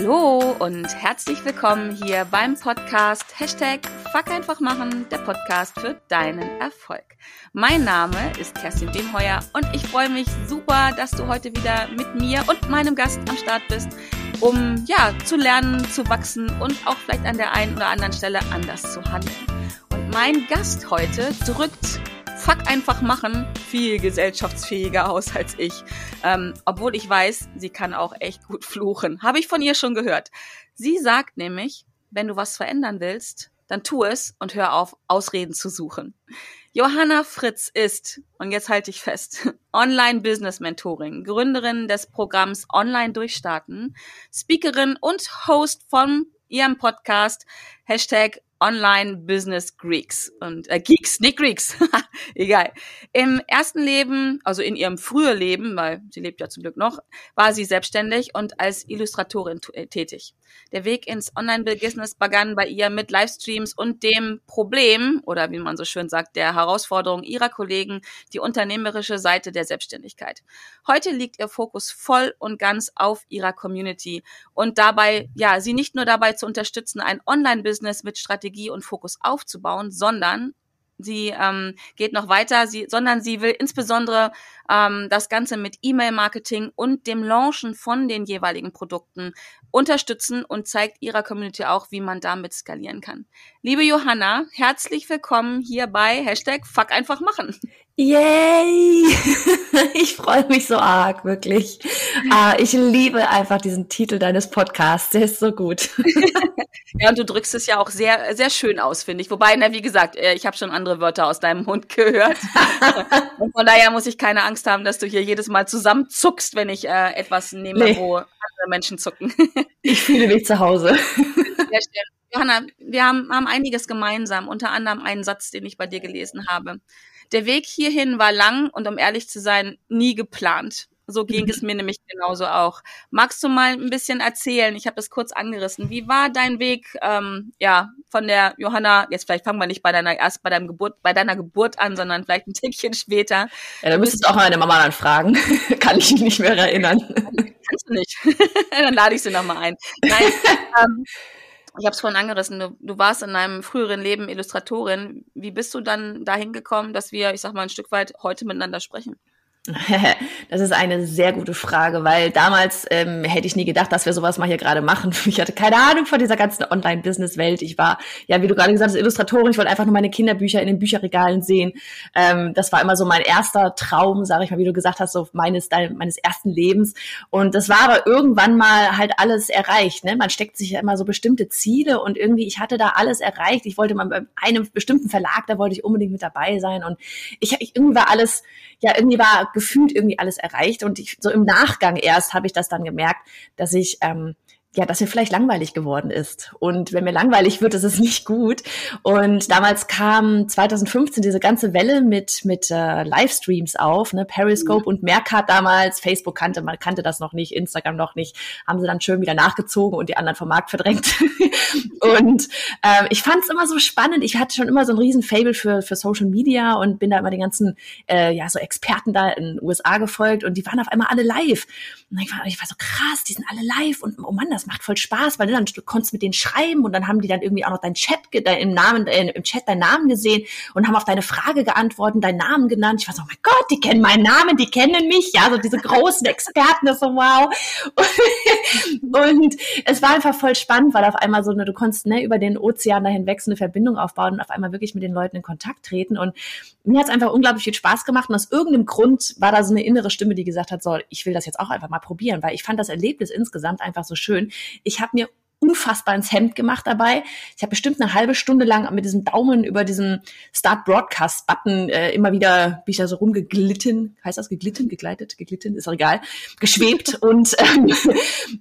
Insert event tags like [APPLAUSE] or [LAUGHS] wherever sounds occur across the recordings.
Hallo und herzlich willkommen hier beim Podcast Hashtag Fuck einfach machen, der Podcast für deinen Erfolg. Mein Name ist Kerstin Demheuer und ich freue mich super, dass du heute wieder mit mir und meinem Gast am Start bist, um ja zu lernen, zu wachsen und auch vielleicht an der einen oder anderen Stelle anders zu handeln. Und mein Gast heute drückt Fuck einfach machen viel gesellschaftsfähiger aus als ich. Ähm, obwohl ich weiß, sie kann auch echt gut fluchen. Habe ich von ihr schon gehört. Sie sagt nämlich, wenn du was verändern willst, dann tu es und hör auf, Ausreden zu suchen. Johanna Fritz ist, und jetzt halte ich fest, [LAUGHS] Online-Business-Mentoring, Gründerin des Programms Online Durchstarten, Speakerin und Host von ihrem Podcast Hashtag Online Business Greeks und äh, Geeks, nicht Greeks, [LAUGHS] egal. Im ersten Leben, also in ihrem frühen Leben, weil sie lebt ja zum Glück noch, war sie selbstständig und als Illustratorin äh, tätig. Der Weg ins Online-Business begann bei ihr mit Livestreams und dem Problem oder wie man so schön sagt, der Herausforderung ihrer Kollegen, die unternehmerische Seite der Selbstständigkeit. Heute liegt ihr Fokus voll und ganz auf ihrer Community und dabei, ja, sie nicht nur dabei zu unterstützen, ein Online-Business mit Strategie und Fokus aufzubauen, sondern sie ähm, geht noch weiter, sie, sondern sie will insbesondere ähm, das Ganze mit E-Mail-Marketing und dem Launchen von den jeweiligen Produkten unterstützen und zeigt ihrer Community auch, wie man damit skalieren kann. Liebe Johanna, herzlich willkommen hier bei Hashtag Fuck einfach machen. Yay! [LAUGHS] Ich freue mich so arg, wirklich. Ah, ich liebe einfach diesen Titel deines Podcasts. Der ist so gut. [LAUGHS] Ja, und du drückst es ja auch sehr, sehr schön aus, finde ich. Wobei, na, wie gesagt, äh, ich habe schon andere Wörter aus deinem Mund [LAUGHS] gehört. und von daher muss ich keine Angst haben, dass du hier jedes Mal zusammenzuckst, wenn ich äh, etwas nehme, nee. wo andere Menschen zucken. ich fühle mich zu Hause. Sehr schön. Johanna, wir haben, haben einiges gemeinsam, unter anderem einen Satz, den ich bei dir gelesen habe. Der Weg hierhin war lang und um ehrlich zu sein, nie geplant. So ging mhm. es mir nämlich genauso auch. Magst du mal ein bisschen erzählen? Ich habe das kurz angerissen. Wie war dein Weg, ähm, ja, von der Johanna? Jetzt vielleicht fangen wir nicht bei deiner erst bei deinem Geburt, bei deiner Geburt an, sondern vielleicht ein Tickchen später. Ja, da müsstest du auch meine Mama dann fragen. [LAUGHS] Kann ich mich nicht mehr erinnern. Kannst du nicht? [LAUGHS] dann lade ich sie noch mal ein. Nein. [LAUGHS] ähm, ich habe es vorhin angerissen, du, du, warst in deinem früheren Leben Illustratorin. Wie bist du dann dahin gekommen, dass wir, ich sag mal, ein Stück weit heute miteinander sprechen? [LAUGHS] Das ist eine sehr gute Frage, weil damals ähm, hätte ich nie gedacht, dass wir sowas mal hier gerade machen. [LAUGHS] Ich hatte keine Ahnung von dieser ganzen Online-Business-Welt. Ich war, ja, wie du gerade gesagt hast, Illustratorin. Ich wollte einfach nur meine Kinderbücher in den Bücherregalen sehen. Ähm, das war immer so mein erster Traum, sage ich mal, wie du gesagt hast, so meines, meines ersten Lebens. Und das war aber irgendwann mal halt alles erreicht. Ne? Man steckt sich ja immer so bestimmte Ziele und irgendwie, ich hatte da alles erreicht. Ich wollte mal bei einem bestimmten Verlag, da wollte ich unbedingt mit dabei sein. Und ich, ich irgendwie war alles, ja, irgendwie war gefühlt irgendwie alles erreicht. Und ich, so im Nachgang erst habe ich das dann gemerkt, dass ich ähm, ja, dass mir vielleicht langweilig geworden ist. Und wenn mir langweilig wird, ist es [LAUGHS] nicht gut. Und damals kam 2015 diese ganze Welle mit, mit äh, Livestreams auf, ne? Periscope mhm. und Mercat damals. Facebook kannte, man kannte das noch nicht, Instagram noch nicht. Haben sie dann schön wieder nachgezogen und die anderen vom Markt verdrängt. [LAUGHS] und ähm, ich fand es immer so spannend. Ich hatte schon immer so ein riesen Fable für, für Social Media und bin da immer den ganzen, äh, ja, so Experten da in den USA gefolgt und die waren auf einmal alle live. Und ich war, ich war so krass, die sind alle live und oh Mann, das macht voll Spaß, weil dann du konntest mit denen schreiben und dann haben die dann irgendwie auch noch deinen Chat, dein, im Namen, äh, im Chat deinen Namen gesehen und haben auf deine Frage geantwortet, deinen Namen genannt. Ich war so, oh mein Gott, die kennen meinen Namen, die kennen mich, ja, so diese großen Experten, das so wow. [LAUGHS] und es war einfach voll spannend, weil auf einmal so, ne, du konntest ne, über den Ozean dahin hinweg so eine Verbindung aufbauen und auf einmal wirklich mit den Leuten in Kontakt treten und mir hat es einfach unglaublich viel Spaß gemacht und aus irgendeinem Grund war da so eine innere Stimme, die gesagt hat, so, ich will das jetzt auch einfach mal probieren, weil ich fand das Erlebnis insgesamt einfach so schön. Ich habe mir unfassbar ins Hemd gemacht dabei. Ich habe bestimmt eine halbe Stunde lang mit diesem Daumen über diesen Start Broadcast Button äh, immer wieder bin ich da so rumgeglitten, heißt das geglitten, gegleitet, geglitten, ist auch egal, geschwebt [LAUGHS] und ähm,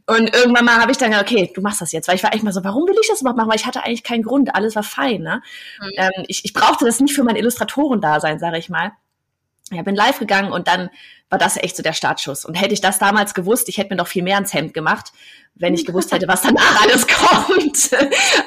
und irgendwann mal habe ich dann gesagt, okay, du machst das jetzt, weil ich war echt mal so, warum will ich das überhaupt machen, weil ich hatte eigentlich keinen Grund, alles war fein, ne? Mhm. Ähm, ich, ich brauchte das nicht für mein Illustratoren-Dasein, sage ich mal. Ja, bin live gegangen und dann war das echt so der Startschuss. Und hätte ich das damals gewusst, ich hätte mir noch viel mehr ins Hemd gemacht, wenn ich gewusst hätte, was danach [LAUGHS] alles kommt.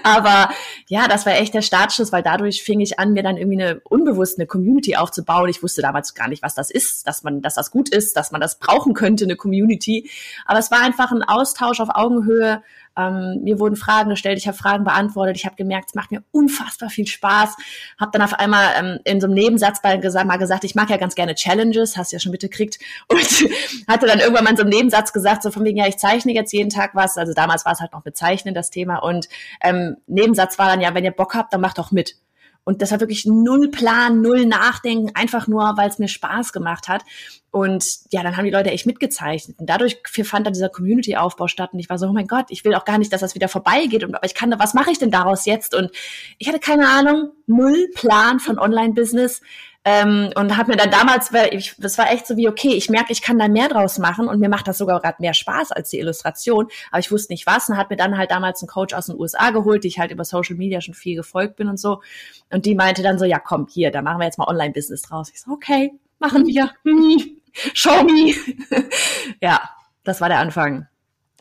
Aber ja, das war echt der Startschuss, weil dadurch fing ich an, mir dann irgendwie eine unbewusst eine Community aufzubauen. Ich wusste damals gar nicht, was das ist, dass man, dass das gut ist, dass man das brauchen könnte, eine Community. Aber es war einfach ein Austausch auf Augenhöhe Ähm, mir wurden Fragen gestellt, ich habe Fragen beantwortet, ich habe gemerkt, es macht mir unfassbar viel Spaß. Habe dann auf einmal ähm, in so einem Nebensatz bei, gesagt, mal gesagt, ich mag ja ganz gerne Challenges, hast du ja schon mitgekriegt. [LAUGHS] Und hatte dann irgendwann mal in so einem Nebensatz gesagt, so von wegen, ja, ich zeichne jetzt jeden Tag was. Also damals war es halt noch bezeichnen, das Thema. Und ähm, Nebensatz war dann ja, wenn ihr Bock habt, dann macht doch mit. Und das war wirklich null Plan, null Nachdenken, einfach nur, weil es mir Spaß gemacht hat. Und ja, dann haben die Leute echt mitgezeichnet. Und dadurch fand dann dieser Community-Aufbau statt. Und ich war so, oh mein Gott, ich will auch gar nicht, dass das wieder vorbeigeht. Und, aber ich kann, was mache ich denn daraus jetzt? Und ich hatte keine Ahnung, null Plan von Online-Business. Ähm, und habe mir dann damals, weil ich, das war echt so wie, okay, ich merke, ich kann da mehr draus machen und mir macht das sogar gerade mehr Spaß als die Illustration, aber ich wusste nicht was und hat mir dann halt damals einen Coach aus den USA geholt, die ich halt über Social Media schon viel gefolgt bin und so. Und die meinte dann so, ja komm, hier, da machen wir jetzt mal Online-Business draus. Ich so, okay, machen wir. [LAUGHS] Show me. [LAUGHS] ja, das war der Anfang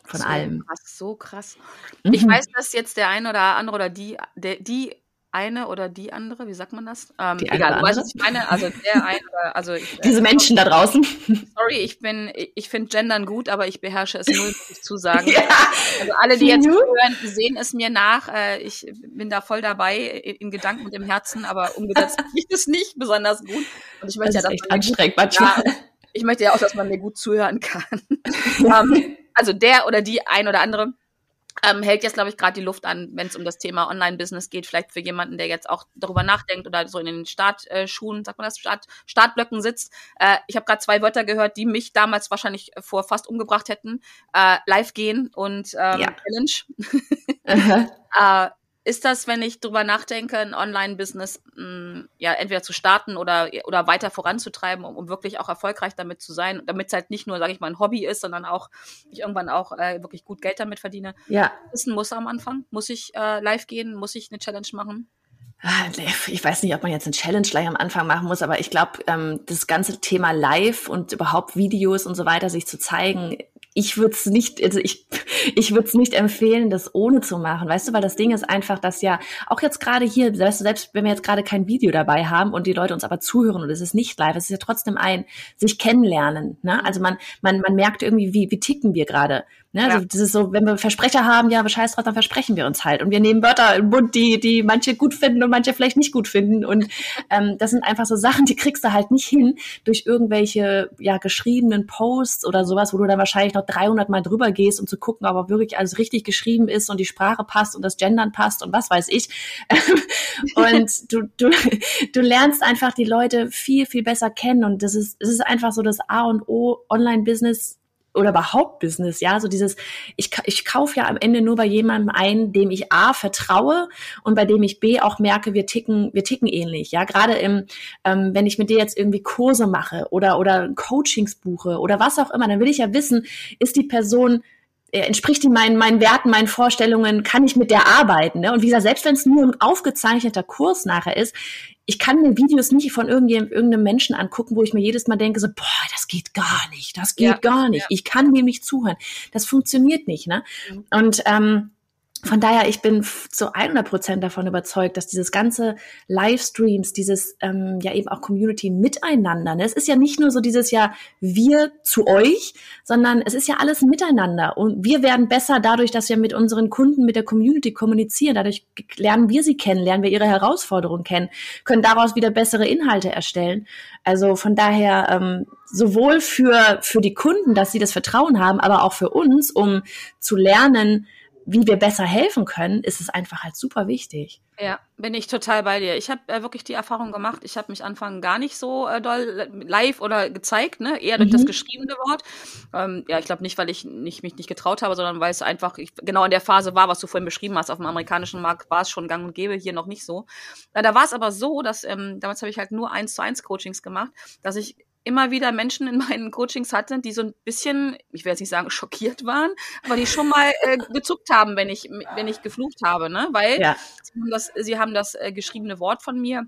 von so allem. Krass, so krass. Mhm. Ich weiß, dass jetzt der eine oder andere oder die, der, die eine oder die andere, wie sagt man das? Ähm, Die egal, du weißt, was ich meine. Also der eine oder, also ich, äh, Diese Menschen da draußen. sorry, ich bin, ich, ich finde Gendern gut, aber ich beherrsche es null, muss ich zusagen. [LAUGHS] Ja. Also alle, die jetzt Mhm. hören, sehen es mir nach. Äh, ich bin da voll dabei, in Gedanken und im Herzen, aber umgesetzt [LAUGHS] liegt es nicht besonders gut. Und ich möchte Das ja, ist dass echt man gut, anstrengend manchmal. ja, ich möchte ja auch, dass man mir gut zuhören kann. [LAUGHS] ähm, also der oder die ein oder andere ähm, hält jetzt, glaube ich, gerade die Luft an, wenn es um das Thema Online-Business geht. Vielleicht für jemanden, der jetzt auch darüber nachdenkt oder so in den Startschuhen, sagt man das, Start, Startblöcken sitzt. Äh, ich habe gerade zwei Wörter gehört, die mich damals wahrscheinlich vor fast umgebracht hätten. Äh, live gehen und ähm, Ja. Challenge. [LAUGHS] Äh, ist das, wenn ich drüber nachdenke, ein Online-Business mh, ja entweder zu starten oder, oder weiter voranzutreiben, um, um wirklich auch erfolgreich damit zu sein, damit es halt nicht nur, sage ich mal, ein Hobby ist, sondern auch ich irgendwann auch äh, wirklich gut Geld damit verdiene. ja, Ist ein Muss am Anfang? Muss ich äh, live gehen? Muss ich eine Challenge machen? Ah, Ich weiß nicht, ob man jetzt eine Challenge gleich am Anfang machen muss, aber ich glaube, ähm, das ganze Thema Live und überhaupt Videos und so weiter, sich zu zeigen, ich würde es nicht, also ich, [LAUGHS] ich würde es nicht empfehlen, das ohne zu machen, weißt du, weil das Ding ist einfach, dass ja auch jetzt gerade hier, weißt du, selbst wenn wir jetzt gerade kein Video dabei haben und die Leute uns aber zuhören und es ist nicht live, es ist ja trotzdem ein sich kennenlernen, ne? Also man, man, man merkt irgendwie, wie, wie ticken wir gerade. Ne? Also Ja. das ist so, wenn wir Versprecher haben, ja, scheiß drauf, dann versprechen wir uns halt. Und wir nehmen Wörter im Mund, die, die manche gut finden und manche vielleicht nicht gut finden. Und [LAUGHS] ähm, das sind einfach so Sachen, die kriegst du halt nicht hin durch irgendwelche ja geschriebenen Posts oder sowas, wo du dann wahrscheinlich noch 300 Mal drüber gehst, um zu gucken, ob wirklich alles richtig geschrieben ist und die Sprache passt und das Gendern passt und was weiß ich. [LAUGHS] und du, du, du lernst einfach die Leute viel, viel besser kennen. Und das ist, es ist einfach so das A und O Online-Business oder überhaupt Business, ja, so dieses, ich, ich kaufe ja am Ende nur bei jemandem ein, dem ich A vertraue und bei dem ich B auch merke, wir ticken, wir ticken ähnlich, ja, gerade im, ähm, wenn ich mit dir jetzt irgendwie Kurse mache oder, oder Coachings buche oder was auch immer, dann will ich ja wissen, ist die Person äh, entspricht die meinen, meinen Werten, meinen Vorstellungen, kann ich mit der arbeiten. Ne? Und wie gesagt, selbst wenn es nur ein aufgezeichneter Kurs nachher ist, ich kann mir Videos nicht von irgendeinem Menschen angucken, wo ich mir jedes Mal denke, so, boah, das geht gar nicht, das geht Ja, gar nicht. ja. Ich kann dem nicht zuhören. Das funktioniert nicht. Ne? Mhm. Und ähm, von daher, ich bin zu 100 Prozent davon überzeugt, dass dieses ganze Livestreams, dieses ähm, ja eben auch Community miteinander, ne? es ist ja nicht nur so dieses ja wir zu euch, sondern es ist ja alles miteinander und wir werden besser dadurch, dass wir mit unseren Kunden, mit der Community kommunizieren. Dadurch lernen wir sie kennen, lernen wir ihre Herausforderungen kennen, können daraus wieder bessere Inhalte erstellen. Also von daher ähm, sowohl für für die Kunden, dass sie das Vertrauen haben, aber auch für uns, um zu lernen, wie wir besser helfen können, ist es einfach halt super wichtig. Ja, bin ich total bei dir. Ich habe äh, wirklich die Erfahrung gemacht, ich habe mich anfangs gar nicht so äh, doll live oder gezeigt, ne? eher durch Mhm. das geschriebene Wort. Ähm, ja, ich glaube nicht, weil ich nicht, mich nicht getraut habe, sondern weil es einfach ich, genau in der Phase war, was du vorhin beschrieben hast. Auf dem amerikanischen Markt war es schon gang und gäbe, hier noch nicht so. Na, da war es aber so, dass ähm, damals habe ich halt nur eins zu eins Coachings gemacht, dass ich immer wieder Menschen in meinen Coachings hatte, die so ein bisschen, ich will jetzt nicht sagen schockiert waren, aber die schon mal äh, gezuckt haben, wenn ich wenn ich geflucht habe, ne? Weil Ja. Sie haben das, sie haben das äh, geschriebene Wort von mir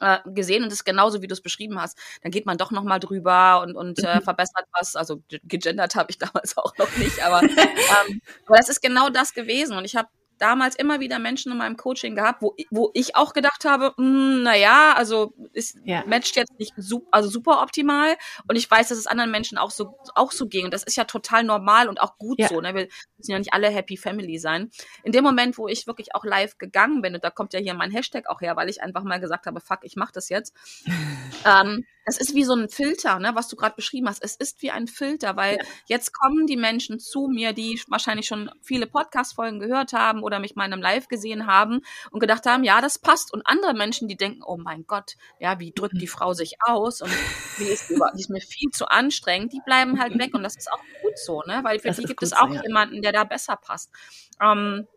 äh, gesehen und es ist genauso, wie du es beschrieben hast. Dann geht man doch noch mal drüber und, und Mhm. [LAUGHS] verbessert was. Also ge- gegendert habe ich damals auch noch nicht, aber, ähm, aber das ist genau das gewesen. Und ich habe damals immer wieder Menschen in meinem Coaching gehabt, wo, wo ich auch gedacht habe, hm, naja, also ist ja. matcht jetzt nicht super, also super optimal. Und ich weiß, dass es anderen Menschen auch so, auch so ging. Und das ist ja total normal und auch gut ja. so. Ne? Wir müssen ja nicht alle Happy Family sein. In dem Moment, wo ich wirklich auch live gegangen bin, und da kommt ja hier mein Hashtag auch her, weil ich einfach mal gesagt habe, fuck, ich mach das jetzt. [LAUGHS] ähm, das ist wie so ein Filter, ne, was du gerade beschrieben hast. Es ist wie ein Filter, weil ja. jetzt kommen die Menschen zu mir, die wahrscheinlich schon viele Podcast-Folgen gehört haben oder mich mal in einem Live gesehen haben und gedacht haben, ja, das passt. Und andere Menschen, die denken, oh mein Gott, ja, wie drückt die Frau sich aus und die ist, die ist mir viel zu anstrengend, die bleiben halt weg. Und das ist auch gut so, ne? Weil für das die gibt es auch ja. jemanden, der da besser passt. Ähm,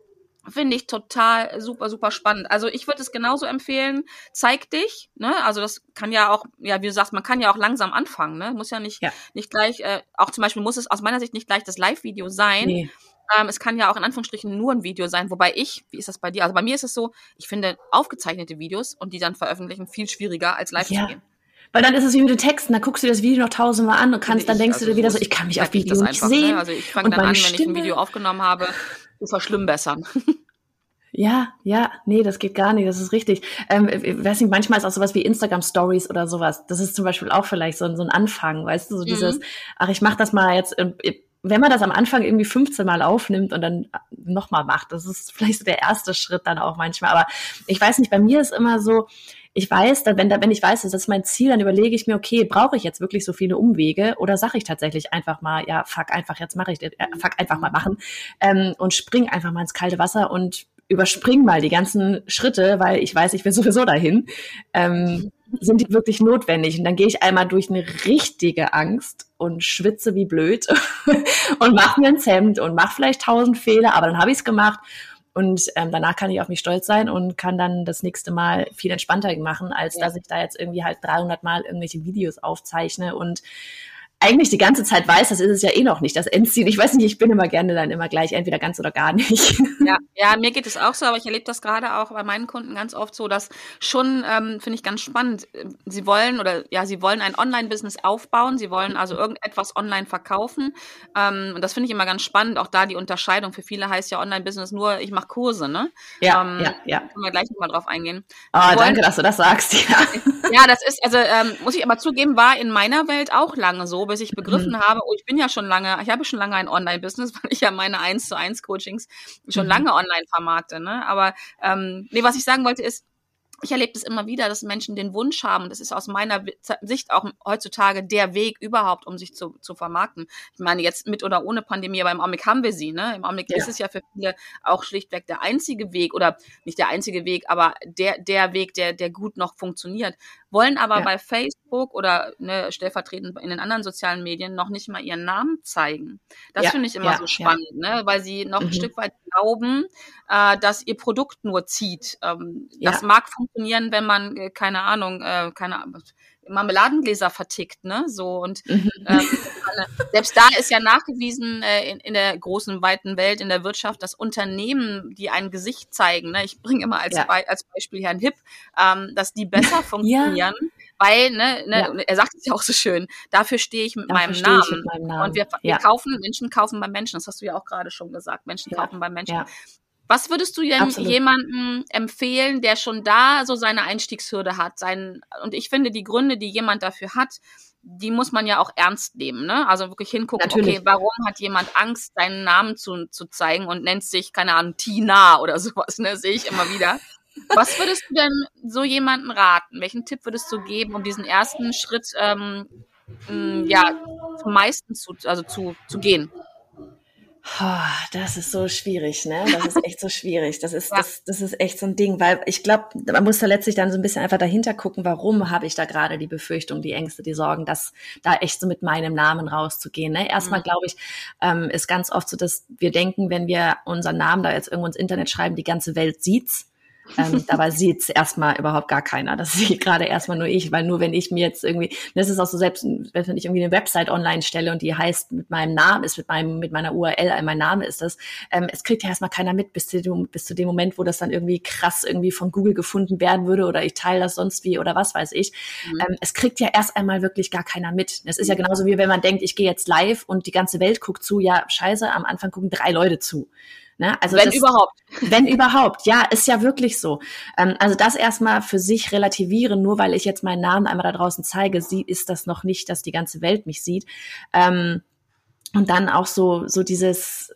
Finde ich total super, super spannend. Also ich würde es genauso empfehlen, zeig dich, ne? Also das kann ja auch, ja, wie du sagst, man kann ja auch langsam anfangen, ne? Muss ja nicht, ja. nicht gleich, äh, auch zum Beispiel muss es aus meiner Sicht nicht gleich das Live-Video sein. Nee. Ähm, es kann ja auch in Anführungsstrichen nur ein Video sein, wobei ich, wie ist das bei dir? Also bei mir ist es so, ich finde aufgezeichnete Videos und die dann veröffentlichen viel schwieriger als live ja. zu gehen. Weil dann ist es wie mit den Texten, dann guckst du das Video noch tausendmal an und kannst, ich, dann denkst also du dir wieder so, ich kann mich auf Video nicht einfach, ne? sehen. Ne? Also ich fange dann an, wenn Stimme, ich ein Video aufgenommen habe, zu verschlimmbessern. [LAUGHS] Ja, ja, nee, das geht gar nicht, das ist richtig. Ähm, ich weiß nicht, manchmal ist auch sowas wie Instagram Stories oder sowas. Das ist zum Beispiel auch vielleicht so, so ein Anfang, weißt du, so dieses, mhm. ach, ich mach das mal jetzt, wenn man das am Anfang irgendwie 15 Mal aufnimmt und dann nochmal macht, das ist vielleicht so der erste Schritt dann auch manchmal. Aber ich weiß nicht, bei mir ist immer so, ich weiß, wenn, wenn ich weiß, das ist mein Ziel, dann überlege ich mir, okay, brauche ich jetzt wirklich so viele Umwege oder sage ich tatsächlich einfach mal, ja, fuck einfach, jetzt mache ich, äh, fuck einfach mal machen ähm, und spring einfach mal ins kalte Wasser und überspring mal die ganzen Schritte, weil ich weiß, ich will sowieso dahin, ähm, [LAUGHS] sind die wirklich notwendig. Und dann gehe ich einmal durch eine richtige Angst und schwitze wie blöd [LAUGHS] und mache mir ein Hemd und mache vielleicht tausend Fehler, aber dann habe ich es gemacht. Und ähm, danach kann ich auf mich stolz sein und kann dann das nächste Mal viel entspannter machen, als ja. dass ich da jetzt irgendwie halt 300 Mal irgendwelche Videos aufzeichne und eigentlich die ganze Zeit weiß, das ist es ja eh noch nicht, das Endziel. Ich weiß nicht, ich bin immer gerne dann immer gleich, entweder ganz oder gar nicht. Ja, ja mir geht es auch so, aber ich erlebe das gerade auch bei meinen Kunden ganz oft so, dass schon, ähm, finde ich ganz spannend, sie wollen oder ja, sie wollen ein Online-Business aufbauen, sie wollen also irgendetwas online verkaufen. Ähm, und das finde ich immer ganz spannend, auch da die Unterscheidung. Für viele heißt ja Online-Business nur, ich mache Kurse, ne? Ja, ähm, ja, ja. Können wir gleich nochmal drauf eingehen. Ah, oh, danke, dass du das sagst, ja. ja, das ist, also ähm, muss ich aber zugeben, war in meiner Welt auch lange so, bis ich begriffen mhm. habe, oh, ich bin ja schon lange, ich habe schon lange ein Online-Business, [LAUGHS] weil ich ja meine 1 zu 1 Coachings schon mhm. lange online vermarkte. Ne? Aber ähm, nee, was ich sagen wollte ist, ich erlebe das immer wieder, dass Menschen den Wunsch haben, das ist aus meiner Sicht auch heutzutage der Weg überhaupt, um sich zu, zu vermarkten. Ich meine, jetzt mit oder ohne Pandemie, aber im Augenblick haben wir sie. Ne? Im Augenblick ja. ist es ja für viele auch schlichtweg der einzige Weg oder nicht der einzige Weg, aber der, der Weg, der, der gut noch funktioniert wollen aber ja. bei Facebook oder ne, stellvertretend in den anderen sozialen Medien noch nicht mal ihren Namen zeigen. Das ja, finde ich immer ja, so spannend, ne? weil sie noch mhm. ein Stück weit glauben, äh, dass ihr Produkt nur zieht. Ähm, das mag funktionieren, wenn man, äh, keine Ahnung, äh, keine Ahnung, Marmeladengläser vertickt, ne? So und mhm. ähm, selbst da ist ja nachgewiesen äh, in, in der großen weiten Welt in der Wirtschaft, dass Unternehmen, die ein Gesicht zeigen, ne? Ich bringe immer als, ja. Be als Beispiel Herrn Hipp, ähm, dass die besser [LAUGHS] funktionieren. Ja. Weil, ne, ne ja. er sagt es ja auch so schön, dafür stehe ich mit, meinem Namen. Ich mit meinem Namen. Und wir, wir kaufen, Menschen kaufen beim Menschen, das hast du ja auch gerade schon gesagt. Menschen kaufen beim Menschen. Was würdest du denn jemandem empfehlen, der schon da so seine Einstiegshürde hat? Sein, und ich finde, die Gründe, die jemand dafür hat, die muss man ja auch ernst nehmen. Ne? Also wirklich hingucken, Natürlich. okay, warum hat jemand Angst, seinen Namen zu, zu zeigen und nennt sich, keine Ahnung, Tina oder [LAUGHS] sowas, ne? sehe ich immer wieder. Was würdest du denn so jemanden raten? Welchen Tipp würdest du geben, um diesen ersten Schritt ähm, ja, zum meisten zu, also zu, zu gehen? Das ist so schwierig, ne? Das ist echt so schwierig. Das ist, [LAUGHS] ja. das, das ist echt so ein Ding, weil ich glaube, man muss da letztlich dann so ein bisschen einfach dahinter gucken, warum habe ich da gerade die Befürchtung, die Ängste, die Sorgen, dass da echt so mit meinem Namen rauszugehen. Ne? Erstmal mhm. glaube ich, ähm, ist ganz oft so, dass wir denken, wenn wir unseren Namen da jetzt irgendwo ins Internet schreiben, die ganze Welt sieht's. Ähm, [LAUGHS] dabei sieht es erstmal überhaupt gar keiner. Das sieht gerade erstmal nur ich, weil nur wenn ich mir jetzt irgendwie, das ist auch so selbst, wenn ich irgendwie eine Website online stelle und die heißt mit meinem Namen, ist mit meinem, mit meiner URL, äh, mein Name ist das, ähm, es kriegt ja erstmal keiner mit bis zu, dem, bis zu dem Moment, wo das dann irgendwie krass irgendwie von Google gefunden werden würde oder ich teile das sonst wie oder was weiß ich. Mhm. Ähm, es kriegt ja erst einmal wirklich gar keiner mit. Es ist ja genauso wie wenn man denkt, ich gehe jetzt live und die ganze Welt guckt zu, ja, scheiße, am Anfang gucken drei Leute zu. Ne? Also wenn das, überhaupt. [LAUGHS] Wenn überhaupt, ja, ist ja wirklich so. Ähm, also das erstmal für sich relativieren, nur weil ich jetzt meinen Namen einmal da draußen zeige, sie, ist das noch nicht, dass die ganze Welt mich sieht. Ähm, und dann auch so, so dieses,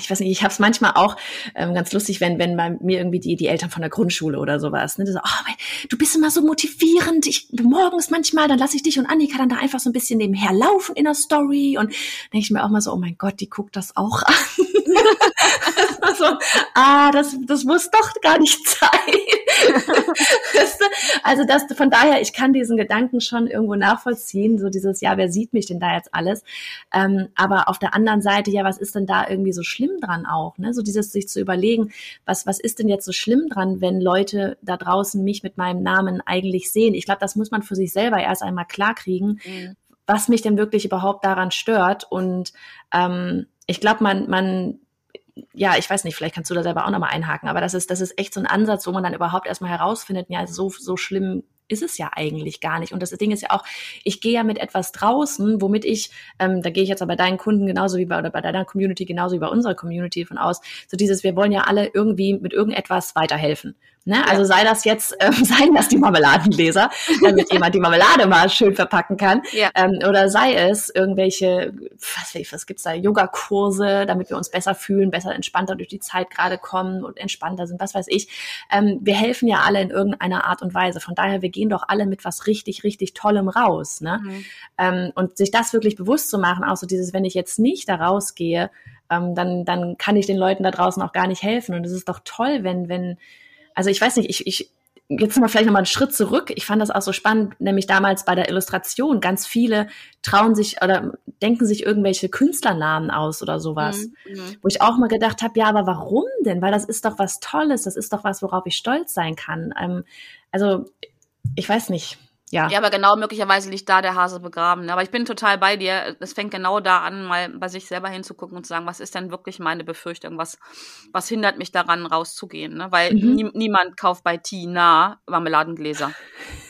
ich weiß nicht, ich habe es manchmal auch ähm, ganz lustig, wenn wenn bei mir irgendwie die die Eltern von der Grundschule oder sowas, ne, so, oh, du bist immer so motivierend, ich morgens manchmal, dann lasse ich dich und Annika dann da einfach so ein bisschen nebenher laufen in der Story und denke ich mir auch mal so, oh mein Gott, die guckt das auch an. [LAUGHS] so, ah, das das muss doch gar nicht sein. [LAUGHS] also das von daher, ich kann diesen Gedanken schon irgendwo nachvollziehen, so dieses, ja, wer sieht mich denn da jetzt alles? Ähm, aber auf der anderen Seite, ja, was ist denn da irgendwie so schlimm dran auch? Ne? So dieses sich zu überlegen, was, was ist denn jetzt so schlimm dran, wenn Leute da draußen mich mit meinem Namen eigentlich sehen? Ich glaube, das muss man für sich selber erst einmal klarkriegen, mhm. was mich denn wirklich überhaupt daran stört. Und ähm, ich glaube, man, man ja, ich weiß nicht, vielleicht kannst du da selber auch nochmal einhaken, aber das ist, das ist echt so ein Ansatz, wo man dann überhaupt erstmal herausfindet, ja, so, so schlimm ist es ja eigentlich gar nicht. Und das Ding ist ja auch, ich gehe ja mit etwas draußen, womit ich, ähm, da gehe ich jetzt aber bei deinen Kunden genauso wie bei, oder bei deiner Community genauso wie bei unserer Community von aus, so dieses, wir wollen ja alle irgendwie mit irgendetwas weiterhelfen. Ne? Also sei das jetzt, ähm, [LAUGHS] seien das die Marmeladengläser, damit jemand die Marmelade mal schön verpacken kann. Ja. Ähm, oder sei es irgendwelche, was, was gibt's da, Yogakurse, damit wir uns besser fühlen, besser entspannter durch die Zeit gerade kommen und entspannter sind, was weiß ich. Ähm, wir helfen ja alle in irgendeiner Art und Weise. Von daher, wir gehen doch alle mit was richtig, richtig Tollem raus. Ne? Mhm. Ähm, und sich das wirklich bewusst zu machen, auch so dieses, wenn ich jetzt nicht da rausgehe, ähm, dann, dann kann ich den Leuten da draußen auch gar nicht helfen. Und es ist doch toll, wenn, wenn, also ich weiß nicht, ich, ich jetzt mal vielleicht nochmal einen Schritt zurück. Ich fand das auch so spannend, nämlich damals bei der Illustration. Ganz viele trauen sich oder denken sich irgendwelche Künstlernamen aus oder sowas. Mhm. mhm. Wo ich auch mal gedacht habe, ja, aber warum denn? Weil das ist doch was Tolles, das ist doch was, worauf ich stolz sein kann. Ähm, also, ich weiß nicht. Ja. ja, aber genau möglicherweise liegt da der Hase begraben. Aber ich bin total bei dir. Es fängt genau da an, mal bei sich selber hinzugucken und zu sagen, was ist denn wirklich meine Befürchtung? Was, was hindert mich daran, rauszugehen? Ne? Weil mhm. nie, niemand kauft bei Tina Marmeladengläser.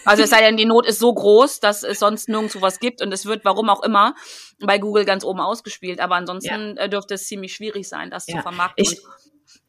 Also es sei denn, die Not ist so groß, dass es sonst nirgendwo was gibt und es wird, warum auch immer, bei Google ganz oben ausgespielt. Aber ansonsten ja. Äh, dürfte es ziemlich schwierig sein, das ja. zu vermarkten. Ich,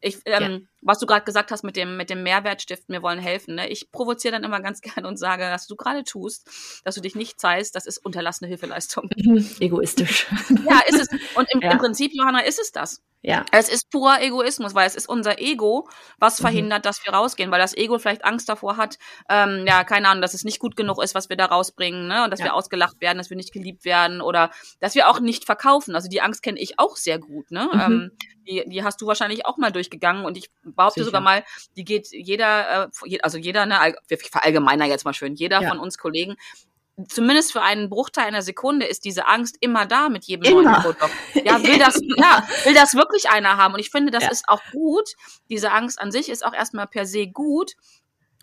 ich, ähm. Was du gerade gesagt hast mit dem, mit dem Mehrwertstift, wir wollen helfen. Ne? Ich provoziere dann immer ganz [LAUGHS] gerne und sage, was du gerade tust, dass du dich nicht zeigst, das ist unterlassene Hilfeleistung. [LAUGHS] Egoistisch. Ja, ist es. Und im, [LAUGHS] ja. im Prinzip, Johanna, ist es das. Ja. Es ist purer Egoismus, weil es ist unser Ego, was mhm. verhindert, mhm. dass wir rausgehen, weil das Ego vielleicht Angst davor hat, ähm, ja, keine Ahnung, dass es nicht gut genug ist, was wir da rausbringen, ne, und dass ja. wir ausgelacht werden, dass wir nicht geliebt werden oder dass wir auch nicht verkaufen. Also die Angst kenne ich auch sehr gut, ne. Mhm. Ähm, die, die hast du wahrscheinlich auch mal durchgegangen und ich behaupte Sicher. sogar mal, die geht jeder, äh, also jeder, ne, wir verallgemeiner jetzt mal schön, jeder ja. von uns Kollegen zumindest für einen Bruchteil einer Sekunde ist diese Angst immer da mit jedem immer. neuen Produkt. Ja, will das, [LAUGHS] ja, will das wirklich einer haben? Und ich finde, das ja. ist auch gut. Diese Angst an sich ist auch erstmal per se gut,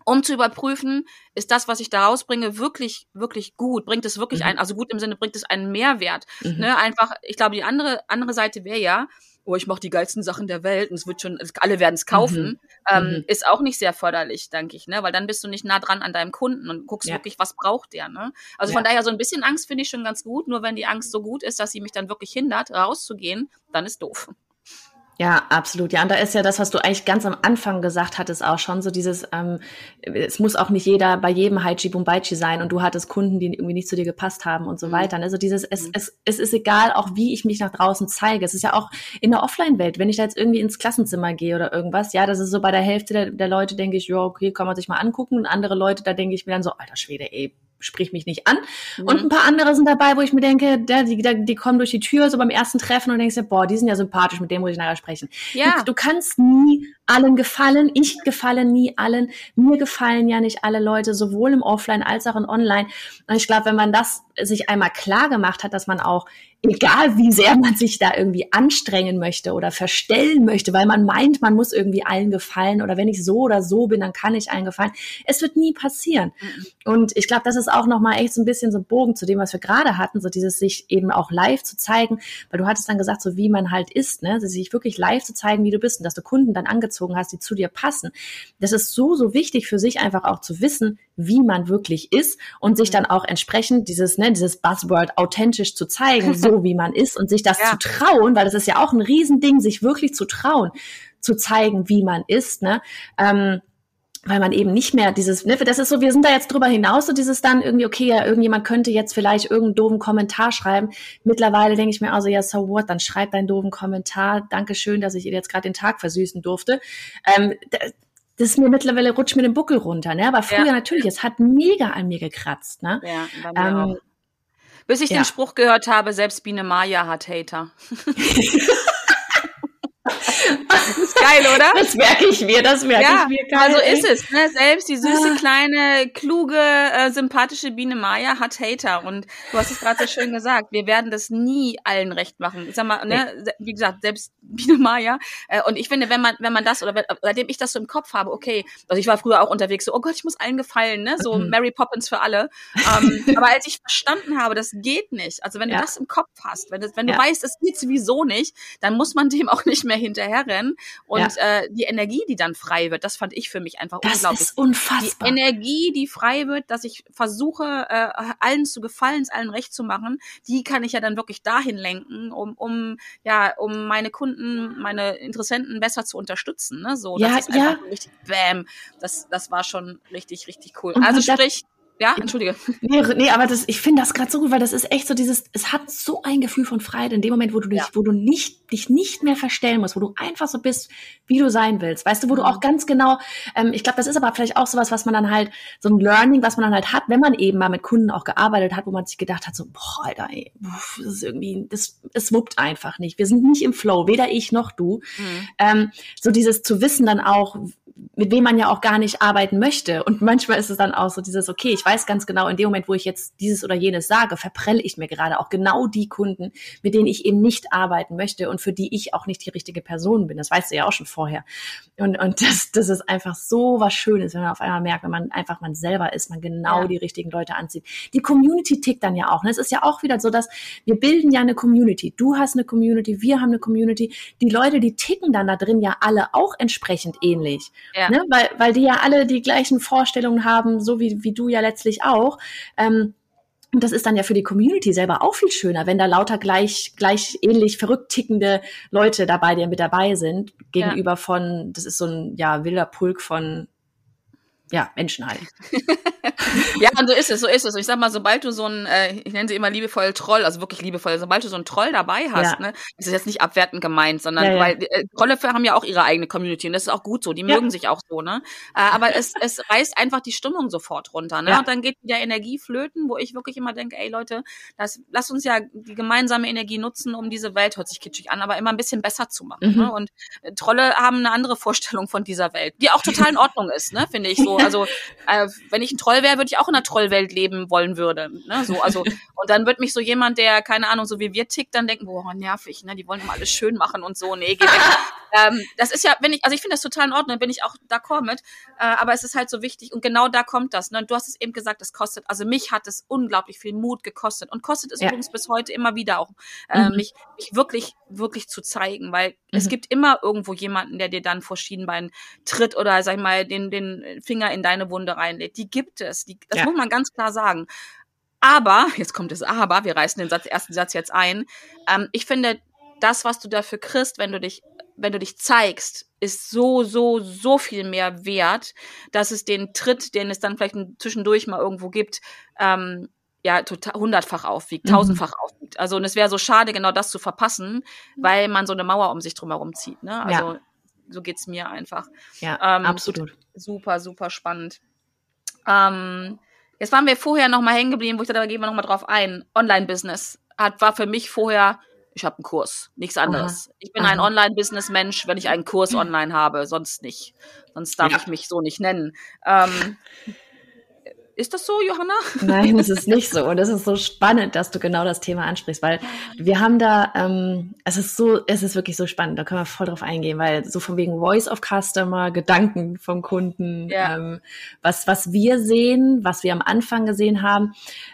um zu überprüfen, ist das, was ich da rausbringe, wirklich, wirklich gut? Bringt es wirklich mhm. ein, also gut im Sinne, bringt es einen Mehrwert? Mhm. Ne, einfach, ich glaube, die andere, andere Seite wäre ja, oh, ich mache die geilsten Sachen der Welt und es wird schon, alle werden es kaufen, mhm. Ähm, mhm. ist auch nicht sehr förderlich, denke ich, ne? Weil dann bist du nicht nah dran an deinem Kunden und guckst ja. wirklich, was braucht der, ne? Also ja. von daher so ein bisschen Angst finde ich schon ganz gut, nur wenn die Angst so gut ist, dass sie mich dann wirklich hindert, rauszugehen, dann ist doof. Ja, absolut. Ja, und da ist ja das, was du eigentlich ganz am Anfang gesagt hattest, auch schon so dieses, ähm, es muss auch nicht jeder bei jedem Haichi Bumbaichi sein und du hattest Kunden, die irgendwie nicht zu dir gepasst haben und so mhm. weiter. Also dieses, es, mhm. es, es ist egal, auch wie ich mich nach draußen zeige. Es ist ja auch in der Offline-Welt, wenn ich da jetzt irgendwie ins Klassenzimmer gehe oder irgendwas, ja, das ist so bei der Hälfte der, der Leute, denke ich, ja, okay, kann man sich mal angucken und andere Leute, da denke ich mir dann so, alter Schwede, ey, sprich mich nicht an. Mhm. Und ein paar andere sind dabei, wo ich mir denke, der, die, die kommen durch die Tür so beim ersten Treffen und denkst dir, boah, die sind ja sympathisch, mit dem muss ich nachher sprechen. Ja. Du, du kannst nie allen gefallen. Ich gefalle nie allen. Mir gefallen ja nicht alle Leute, sowohl im Offline als auch im Online. Und ich glaube, wenn man das sich einmal klar gemacht hat, dass man auch, egal wie sehr man sich da irgendwie anstrengen möchte oder verstellen möchte, weil man meint, man muss irgendwie allen gefallen oder wenn ich so oder so bin, dann kann ich allen gefallen. Es wird nie passieren. Mhm. Und ich glaube, das ist auch nochmal echt so ein bisschen so ein Bogen zu dem, was wir gerade hatten, so dieses sich eben auch live zu zeigen, weil du hattest dann gesagt, so wie man halt ist, ne, sich wirklich live zu zeigen, wie du bist und dass du Kunden dann angezeigt angezogen hast, die zu dir passen. Das ist so, so wichtig für sich einfach auch zu wissen, wie man wirklich ist und sich mhm. dann auch entsprechend dieses, ne, dieses Buzzword authentisch zu zeigen, so [LAUGHS] wie man ist und sich das ja. zu trauen, weil das ist ja auch ein Riesending, sich wirklich zu trauen, zu zeigen, wie man ist, ne? Ähm, weil man eben nicht mehr dieses, ne, das ist so, wir sind da jetzt drüber hinaus, so dieses dann irgendwie, okay, ja, irgendjemand könnte jetzt vielleicht irgendeinen doofen Kommentar schreiben. Mittlerweile denke ich mir also, ja, so what, dann schreib deinen doofen Kommentar. Dankeschön, dass ich ihr jetzt gerade den Tag versüßen durfte. Ähm, das ist mir mittlerweile rutscht mir den Buckel runter, ne? Aber früher ja. natürlich, es hat mega an mir gekratzt, ne? Ja, bei mir ähm, auch. Bis ich ja. den Spruch gehört habe, selbst Biene Maya hat Hater. [LAUGHS] [LAUGHS] Das ist geil, oder? Das merke ich mir, das merke ja, ich mir. Geil, also ist es. Ne? Selbst die süße, ah. kleine, kluge, äh, sympathische Biene Maya hat Hater. Und du hast es gerade so schön gesagt, wir werden das nie allen recht machen. Ich sag mal, ne, wie gesagt, selbst Biene Maya. Äh, und ich finde, wenn man, wenn man das, oder wenn, seitdem ich das so im Kopf habe, okay, also ich war früher auch unterwegs, so, oh Gott, ich muss allen gefallen, ne? So mhm. Mary Poppins für alle. Ähm, [LAUGHS] aber als ich verstanden habe, das geht nicht. Also wenn du das im Kopf hast, wenn, das, wenn ja. du weißt, es geht sowieso nicht, dann muss man dem auch nicht mehr hinterherrennen. Und ja. äh, die Energie, die dann frei wird, das fand ich für mich einfach das unglaublich. Das ist unfassbar. Die Energie, die frei wird, dass ich versuche, äh, allen zu gefallen, es allen recht zu machen, die kann ich ja dann wirklich dahin lenken, um, um ja, um meine Kunden, meine Interessenten besser zu unterstützen. Ne? So, das ja, ist einfach ja. richtig Bam. Das, das war schon richtig, richtig cool. Und also sprich, ja, entschuldige. Nee, nee aber das, ich finde das gerade so gut, weil das ist echt so dieses, es hat so ein Gefühl von Freiheit in dem Moment, wo du dich, ja. wo du nicht, dich nicht mehr verstellen musst, wo du einfach so bist, wie du sein willst. Weißt du, wo du mhm. auch ganz genau, ähm, ich glaube, das ist aber vielleicht auch sowas, was man dann halt, so ein Learning, was man dann halt hat, wenn man eben mal mit Kunden auch gearbeitet hat, wo man sich gedacht hat, so, boah, Alter, ey, das ist irgendwie, das, es wuppt einfach nicht. Wir sind nicht im Flow, weder ich noch du. Mhm. Ähm, so dieses zu wissen dann auch, mit wem man ja auch gar nicht arbeiten möchte. Und manchmal ist es dann auch so dieses, okay, ich weiß ganz genau, in dem Moment, wo ich jetzt dieses oder jenes sage, verprelle ich mir gerade auch genau die Kunden, mit denen ich eben nicht arbeiten möchte und für die ich auch nicht die richtige Person bin. Das weißt du ja auch schon vorher. Und, und das, das ist einfach so was Schönes, wenn man auf einmal merkt, wenn man einfach man selber ist, man genau ja. die richtigen Leute anzieht. Die Community tickt dann ja auch. Ne? Es ist ja auch wieder so, dass wir bilden ja eine Community. Du hast eine Community, wir haben eine Community. Die Leute, die ticken dann da drin ja alle auch entsprechend ähnlich. Ja. Ne? Weil, weil die ja alle die gleichen Vorstellungen haben, so wie, wie du ja letztlich auch. Ähm, und das ist dann ja für die Community selber auch viel schöner, wenn da lauter gleich, gleich ähnlich verrückt tickende Leute dabei, die mit dabei sind, gegenüber ja. von, das ist so ein, ja, wilder Pulk von ja, Menschen halt. [LAUGHS] ja, und so ist es, so ist es. Ich sag mal, sobald du so ein, äh, ich nenne sie immer liebevoll Troll, also wirklich liebevoll, sobald du so einen Troll dabei hast, ja. ne, ist es jetzt nicht abwertend gemeint, sondern ja, ja. weil äh, Trolle haben ja auch ihre eigene Community und das ist auch gut so, die mögen sich auch so, ne? Äh, aber es, es reißt einfach die Stimmung sofort runter, ne? Und dann geht wieder Energie flöten, wo ich wirklich immer denke, ey Leute, das, lass uns ja die gemeinsame Energie nutzen, um diese Welt, hört sich kitschig an, aber immer ein bisschen besser zu machen. Mhm. Ne? Und äh, Trolle haben eine andere Vorstellung von dieser Welt, die auch total in Ordnung ist, ne, finde ich so. Also äh, wenn ich ein Troll wäre, würde ich auch in einer Trollwelt leben wollen würde. Ne? So, also, und dann wird mich so jemand, der, keine Ahnung, so wie wir tickt, dann denken, boah, nervig, ne? Die wollen immer alles schön machen und so. Nee, geh weg. [LAUGHS] ähm, das ist ja, wenn ich, also ich finde das total in Ordnung, bin ich auch d'accord mit. Äh, aber es ist halt so wichtig und genau da kommt das. Ne? Du hast es eben gesagt, das kostet, also mich hat es unglaublich viel Mut gekostet und kostet es ja. übrigens bis heute immer wieder auch, äh, mhm. mich, mich wirklich, wirklich zu zeigen, weil mhm. es gibt immer irgendwo jemanden, der dir dann vor Schienbein tritt oder, sag ich mal, den, den Finger in deine Wunde reinlädt. Die gibt es. Die, das ja. muss man ganz klar sagen. Aber, jetzt kommt das Aber, wir reißen den Satz, ersten Satz jetzt ein. Ähm, ich finde, das, was du dafür kriegst, wenn du dich, wenn du dich zeigst, ist so, so, so viel mehr wert, dass es den Tritt, den es dann vielleicht zwischendurch mal irgendwo gibt, ähm, ja, total hundertfach aufwiegt, mhm. tausendfach mhm. aufwiegt. Also, und es wäre so schade, genau das zu verpassen, weil man so eine Mauer um sich drumherum zieht. Ne? Also, ja. So geht's mir einfach. Ja, ähm, absolut. Super, super spannend. Ähm, jetzt waren wir vorher noch mal hängen geblieben, wo ich dachte, da gehen wir noch mal drauf ein. Online-Business hat war für mich vorher, ich habe einen Kurs, nichts anderes. Aha. Ich bin Aha. ein Online-Business-Mensch, wenn ich einen Kurs [CLEARS THROAT] online habe, sonst nicht. Sonst darf ja. ich mich so nicht nennen. Ähm, ist das so, Johanna? Nein, es ist nicht so. [LAUGHS] Und es ist so spannend, dass du genau das Thema ansprichst, weil wir haben da, ähm, es ist so, es ist wirklich so spannend, da können wir voll drauf eingehen, weil so von wegen Voice of Customer, Gedanken vom Kunden, ja. ähm, was, was wir sehen, was wir am Anfang gesehen haben,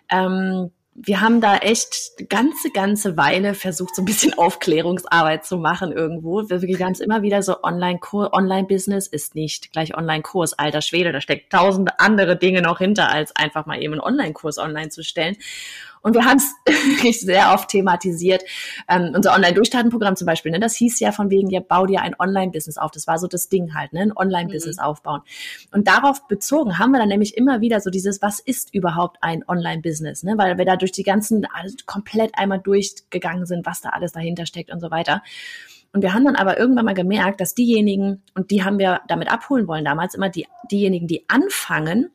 ähm, wir haben da echt ganze, ganze Weile versucht, so ein bisschen [LAUGHS] Aufklärungsarbeit zu machen irgendwo. Wir wirklich ganz immer wieder so Online-Kurs, Online-Business ist nicht gleich Online-Kurs. Alter Schwede, da steckt tausende andere Dinge noch hinter, als einfach mal eben einen Online-Kurs online zu stellen. Und wir haben es [LAUGHS] wirklich sehr oft thematisiert. Ähm, unser Online-Durchstarten-Programm zum Beispiel, ne, das hieß ja von wegen, ja, bau dir ein Online-Business auf. Das war so das Ding halt, ne, ein Online-Business mhm. aufbauen. Und darauf bezogen haben wir dann nämlich immer wieder so dieses, was ist überhaupt ein Online-Business, ne, weil wir da durch die ganzen, also komplett einmal durchgegangen sind, was da alles dahinter steckt und so weiter. Und wir haben dann aber irgendwann mal gemerkt, dass diejenigen, und die haben wir damit abholen wollen damals, immer die, diejenigen, die anfangen,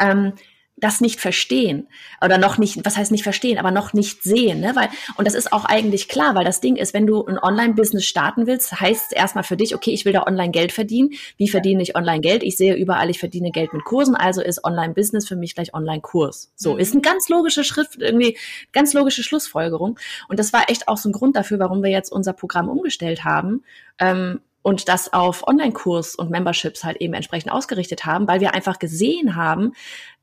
ähm, das nicht verstehen oder noch nicht, was heißt nicht verstehen, aber noch nicht sehen, ne? Weil und das ist auch eigentlich klar, weil das Ding ist, wenn du ein Online-Business starten willst, heißt es erstmal für dich, okay, ich will da online Geld verdienen. Wie verdiene ich online Geld? Ich sehe überall, ich verdiene Geld mit Kursen, also ist Online-Business für mich gleich Online-Kurs. So mhm. ist ein ganz logische Schritt, irgendwie ganz logische Schlussfolgerung. Und das war echt auch so ein Grund dafür, warum wir jetzt unser Programm umgestellt haben. Ähm, und das auf Online-Kurs und Memberships halt eben entsprechend ausgerichtet haben, weil wir einfach gesehen haben,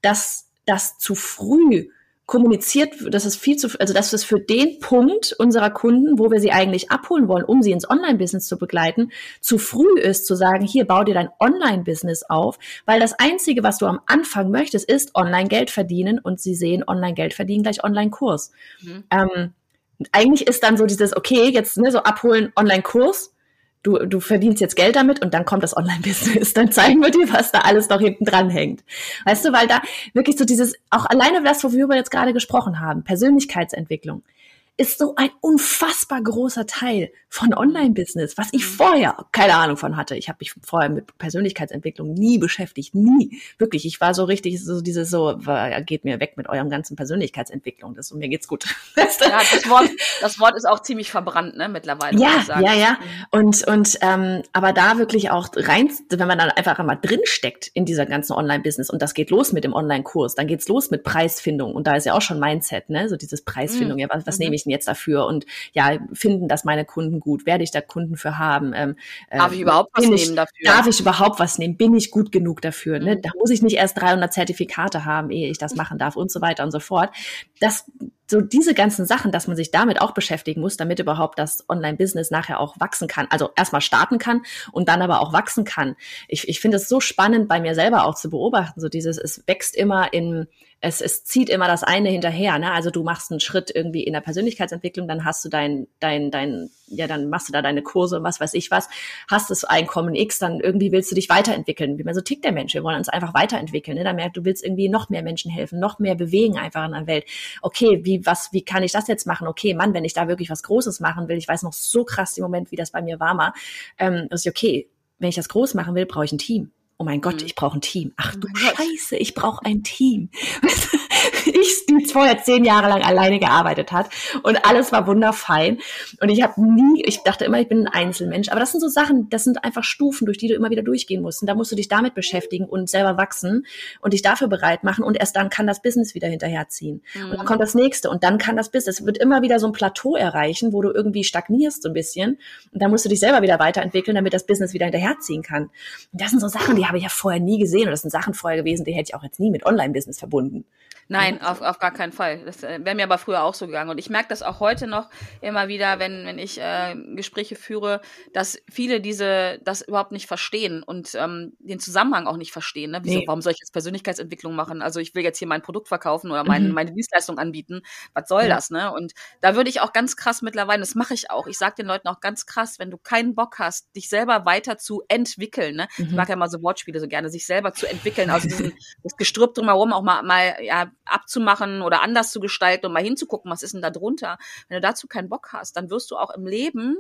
dass das zu früh kommuniziert, dass es viel zu, also dass es für den Punkt unserer Kunden, wo wir sie eigentlich abholen wollen, um sie ins Online-Business zu begleiten, zu früh ist zu sagen, hier bau dir dein Online-Business auf, weil das einzige, was du am Anfang möchtest, ist Online-Geld verdienen und sie sehen Online-Geld verdienen gleich Online-Kurs. Mhm. Ähm, eigentlich ist dann so dieses, okay, jetzt ne, so abholen Online-Kurs, du, du verdienst jetzt Geld damit und dann kommt das Online-Business. Dann zeigen wir dir, was da alles noch hinten dran hängt. Weißt du, weil da wirklich so dieses, auch alleine das, worüber wir jetzt gerade gesprochen haben, Persönlichkeitsentwicklung ist so ein unfassbar großer Teil von Online-Business, was ich mhm. vorher keine Ahnung von hatte. Ich habe mich vorher mit Persönlichkeitsentwicklung nie beschäftigt, nie. Wirklich, ich war so richtig so dieses so, geht mir weg mit eurem ganzen Persönlichkeitsentwicklung, das und mir geht's gut. [LAUGHS] ja, das Wort, das Wort ist auch ziemlich verbrannt, ne, mittlerweile. Ja, ja, ja. Und und ähm, aber da wirklich auch rein, wenn man dann einfach einmal drin steckt in dieser ganzen Online-Business und das geht los mit dem Online-Kurs, dann geht's los mit Preisfindung und da ist ja auch schon Mindset, ne, so dieses Preisfindung. Mhm. Ja, was, was mhm. nehme ich denn jetzt dafür und ja, finden das meine Kunden gut? Werde ich da Kunden für haben? Ähm, darf ich überhaupt was ich, nehmen dafür? Darf ich überhaupt was nehmen? Bin ich gut genug dafür? Ne? Mhm. Ne? Da muss ich nicht erst 300 Zertifikate haben, ehe ich das machen darf und so weiter und so fort. Das so diese ganzen Sachen, dass man sich damit auch beschäftigen muss, damit überhaupt das Online-Business nachher auch wachsen kann. Also erstmal starten kann und dann aber auch wachsen kann. Ich, ich finde es so spannend bei mir selber auch zu beobachten, so dieses, es wächst immer in, es, es zieht immer das eine hinterher. Ne? Also du machst einen Schritt irgendwie in der Persönlichkeitsentwicklung, dann hast du dein, dein, dein, ja, dann machst du da deine Kurse und was weiß ich was, hast das Einkommen X, dann irgendwie willst du dich weiterentwickeln. Wie man so tickt der Mensch. Wir wollen uns einfach weiterentwickeln. Ne? Dann merkt, du willst irgendwie noch mehr Menschen helfen, noch mehr bewegen einfach in der Welt. Okay, wie, was, wie kann ich das jetzt machen? Okay, Mann, wenn ich da wirklich was Großes machen will, ich weiß noch so krass im Moment, wie das bei mir war mal, ähm, ist okay, wenn ich das groß machen will, brauche ich ein Team oh mein Gott, mhm. ich brauche ein Team. Ach du oh Scheiße, ich brauche ein Team. [LAUGHS] [LAUGHS] ich, die vorher zehn Jahre lang alleine gearbeitet hat und alles war wunderfein. Und ich habe nie, ich dachte immer, ich bin ein Einzelmensch. Aber das sind so Sachen, das sind einfach Stufen, durch die du immer wieder durchgehen musst. Und da musst du dich damit beschäftigen und selber wachsen und dich dafür bereit machen. Und erst dann kann das Business wieder hinterherziehen. Mhm. Und dann mhm. kommt das nächste und dann kann das Business. Es wird immer wieder so ein Plateau erreichen, wo du irgendwie stagnierst so ein bisschen. Und dann musst du dich selber wieder weiterentwickeln, damit das Business wieder hinterherziehen kann. Und das sind so Sachen, die habe ich ja vorher nie gesehen. Und das sind Sachen vorher gewesen, die hätte ich auch jetzt nie mit Online-Business verbunden. Nein, auf, auf gar keinen Fall. Das äh, wäre mir aber früher auch so gegangen. Und ich merke das auch heute noch immer wieder, wenn, wenn ich äh, Gespräche führe, dass viele diese das überhaupt nicht verstehen und ähm, den Zusammenhang auch nicht verstehen. Ne? Wieso, nee. Warum soll ich jetzt Persönlichkeitsentwicklung machen? Also ich will jetzt hier mein Produkt verkaufen oder mein, mhm. meine Dienstleistung anbieten. Was soll ja. das? Ne? Und da würde ich auch ganz krass mittlerweile, das mache ich auch. Ich sage den Leuten auch ganz krass, wenn du keinen Bock hast, dich selber weiter zu entwickeln. Ne? Mhm. Ich mag ja mal so Wortspiele so gerne, sich selber zu entwickeln, aus [LAUGHS] diesem das Gestrüpp drumherum auch mal, mal ja, abzumachen oder anders zu gestalten und mal hinzugucken, was ist denn da drunter. Wenn du dazu keinen Bock hast, dann wirst du auch im Leben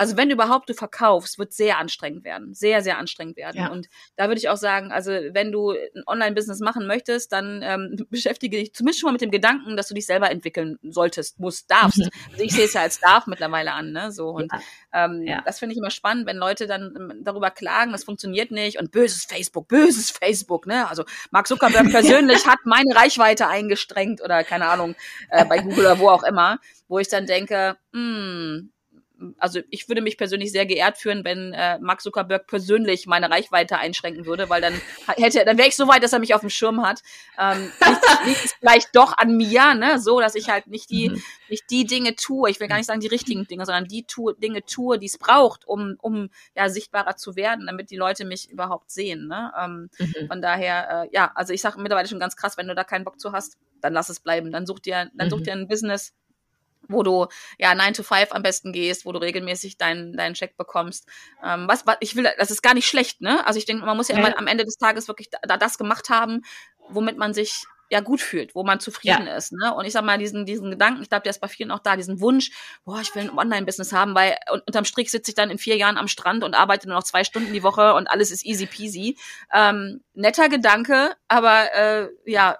also wenn überhaupt du verkaufst, wird sehr anstrengend werden. Sehr, sehr anstrengend werden. Ja. Und da würde ich auch sagen, also wenn du ein Online-Business machen möchtest, dann ähm, [LAUGHS] beschäftige dich zumindest schon mal mit dem Gedanken, dass du dich selber entwickeln solltest, musst, darfst. Mhm. Also ich sehe es ja als darf mittlerweile an, ne? So. Und ja. Ähm, ja. das finde ich immer spannend, wenn Leute dann ähm, darüber klagen, das funktioniert nicht und böses Facebook, böses Facebook, ne? Also Mark Zuckerberg [LAUGHS] persönlich hat meine Reichweite eingestrengt oder keine Ahnung, äh, bei Google oder wo auch immer, wo ich dann denke, hm, also ich würde mich persönlich sehr geehrt fühlen, wenn äh, Mark Zuckerberg persönlich meine Reichweite einschränken würde, weil dann [LAUGHS] hätte, dann wäre ich so weit, dass er mich auf dem Schirm hat. Ähm, liegt, [LAUGHS] liegt es vielleicht doch an mir, ne, so, dass ich halt nicht die, mhm. nicht die Dinge tue. Ich will gar nicht sagen die richtigen Dinge, sondern die tue, Dinge tue, die es braucht, um, um ja sichtbarer zu werden, damit die Leute mich überhaupt sehen. Ne? Ähm, mhm. Von daher, äh, ja, also ich sage mittlerweile schon ganz krass, wenn du da keinen Bock zu hast, dann lass es bleiben. Dann such dir, dann mhm. such dir ein Business, wo du ja 9 to 5 am besten gehst, wo du regelmäßig deinen deinen Check bekommst. Ähm, was, was ich will, das ist gar nicht schlecht, ne? Also ich denke, man muss ja, ja. Immer am Ende des Tages wirklich da, das gemacht haben, womit man sich ja gut fühlt, wo man zufrieden ja. ist. Ne? Und ich sag mal, diesen, diesen Gedanken, ich glaube, der ist bei vielen auch da, diesen Wunsch, boah, ich will ein Online-Business haben, weil unterm Strich sitze ich dann in vier Jahren am Strand und arbeite nur noch zwei Stunden die Woche und alles ist easy peasy. Ähm, netter Gedanke, aber äh, ja,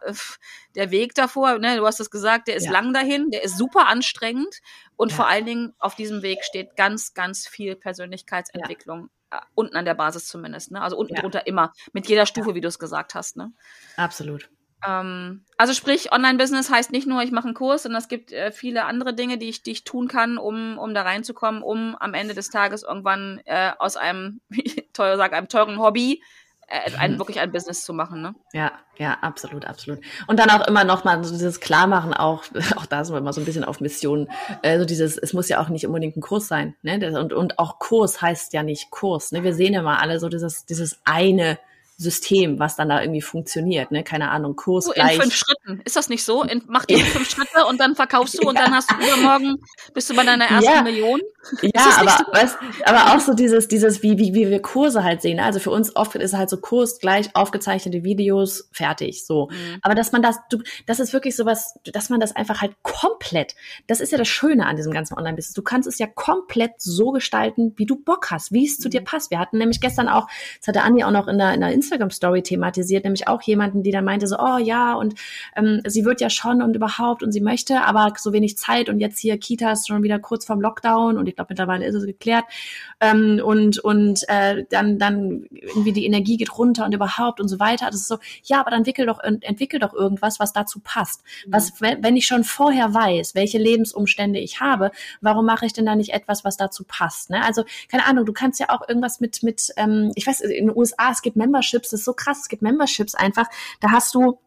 der Weg davor, ne, du hast es gesagt, der ist ja. lang dahin, der ist super anstrengend und ja. vor allen Dingen auf diesem Weg steht ganz, ganz viel Persönlichkeitsentwicklung. Ja. Äh, unten an der Basis zumindest, ne? Also unten drunter immer. Mit jeder Stufe, wie du es gesagt hast, ne? Absolut. Ähm, also sprich, Online-Business heißt nicht nur, ich mache einen Kurs, sondern es gibt äh, viele andere Dinge, die ich, die ich tun kann, um, um da reinzukommen, um am Ende des Tages irgendwann äh, aus einem, wie [LAUGHS] teuer sage, einem teuren Hobby äh, ein, wirklich ein Business zu machen. Ne? Ja, ja, absolut, absolut. Und dann auch immer noch mal so dieses Klarmachen, auch, [LAUGHS] auch da sind wir immer so ein bisschen auf Mission. Äh, so dieses, es muss ja auch nicht unbedingt ein Kurs sein. Ne? Und, und auch Kurs heißt ja nicht Kurs. Ne? Wir sehen ja mal alle so dieses, dieses eine System, was dann da irgendwie funktioniert, ne? Keine Ahnung, Kurs so gleich. In fünf Schritten. Ist das nicht so? [LAUGHS] In, mach die fünf Schritte und dann verkaufst du und ja. dann hast du übermorgen, bist du bei deiner ersten ja. Million. Ja, aber, so? weißt, aber auch so dieses, dieses, wie, wie, wie wir Kurse halt sehen. Ne? Also für uns oft ist halt so Kurs gleich aufgezeichnete Videos, fertig, so. Mhm. Aber dass man das, du, das ist wirklich sowas, dass man das einfach halt komplett, das ist ja das Schöne an diesem ganzen Online-Business. Du kannst es ja komplett so gestalten, wie du Bock hast, wie es zu dir mhm. passt. Wir hatten nämlich gestern auch, das hatte Andi auch noch in der, in der Instagram-Story thematisiert, nämlich auch jemanden, die dann meinte so, oh ja, und ähm, sie wird ja schon und überhaupt und sie möchte, aber so wenig Zeit und jetzt hier Kitas schon wieder kurz vorm Lockdown und ich glaube mittlerweile ist es geklärt ähm, und und äh, dann dann irgendwie die Energie geht runter und überhaupt und so weiter. Das ist so, ja, aber dann entwickel doch entwickel doch irgendwas, was dazu passt. Mhm. Was wenn ich schon vorher weiß, welche Lebensumstände ich habe, warum mache ich denn da nicht etwas, was dazu passt? Ne? Also keine Ahnung, du kannst ja auch irgendwas mit mit ähm, ich weiß in den USA es gibt Memberships, das ist so krass, es gibt Memberships einfach, da hast du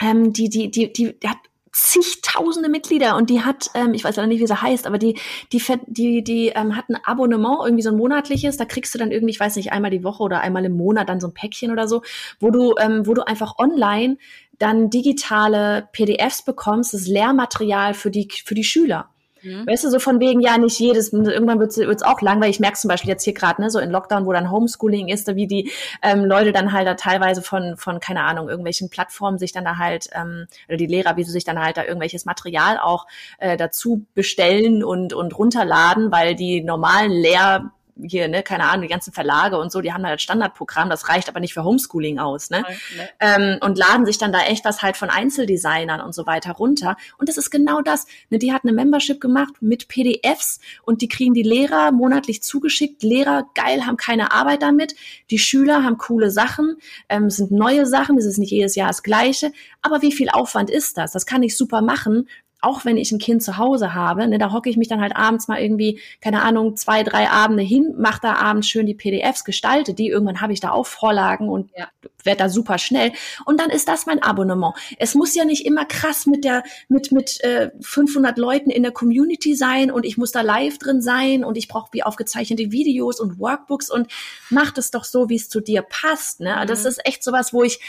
ähm, die, die, die, die, die hat zigtausende Mitglieder und die hat, ähm, ich weiß leider nicht, wie sie heißt, aber die, die, die, die ähm, hat ein Abonnement, irgendwie so ein monatliches, da kriegst du dann irgendwie, ich weiß nicht, einmal die Woche oder einmal im Monat dann so ein Päckchen oder so, wo du, ähm, wo du einfach online dann digitale PDFs bekommst, das Lehrmaterial für die, für die Schüler. Mhm. Weißt du, so von wegen, ja, nicht jedes, irgendwann wird es auch langweilig. Ich merke zum Beispiel jetzt hier gerade, ne, so in Lockdown, wo dann Homeschooling ist, wie die ähm, Leute dann halt da teilweise von, von, keine Ahnung, irgendwelchen Plattformen sich dann da halt, ähm, oder die Lehrer, wie sie sich dann halt da irgendwelches Material auch äh, dazu bestellen und, und runterladen, weil die normalen Lehr hier, ne, keine Ahnung, die ganzen Verlage und so, die haben halt Standardprogramm, das reicht aber nicht für Homeschooling aus, ne? Nee. Ähm, und laden sich dann da echt was halt von Einzeldesignern und so weiter runter. Und das ist genau das. Ne, die hat eine Membership gemacht mit PDFs und die kriegen die Lehrer monatlich zugeschickt. Lehrer, geil, haben keine Arbeit damit. Die Schüler haben coole Sachen, ähm, sind neue Sachen, es ist nicht jedes Jahr das Gleiche. Aber wie viel Aufwand ist das? Das kann ich super machen auch wenn ich ein Kind zu Hause habe, ne, da hocke ich mich dann halt abends mal irgendwie, keine Ahnung, zwei, drei Abende hin, mache da abends schön die PDFs, gestalte die, irgendwann habe ich da auch Vorlagen und ja. werde da super schnell. Und dann ist das mein Abonnement. Es muss ja nicht immer krass mit der, mit, mit äh, 500 Leuten in der Community sein und ich muss da live drin sein und ich brauche wie aufgezeichnete Videos und Workbooks und mach das doch so, wie es zu dir passt. Ne? Mhm. Das ist echt sowas, wo ich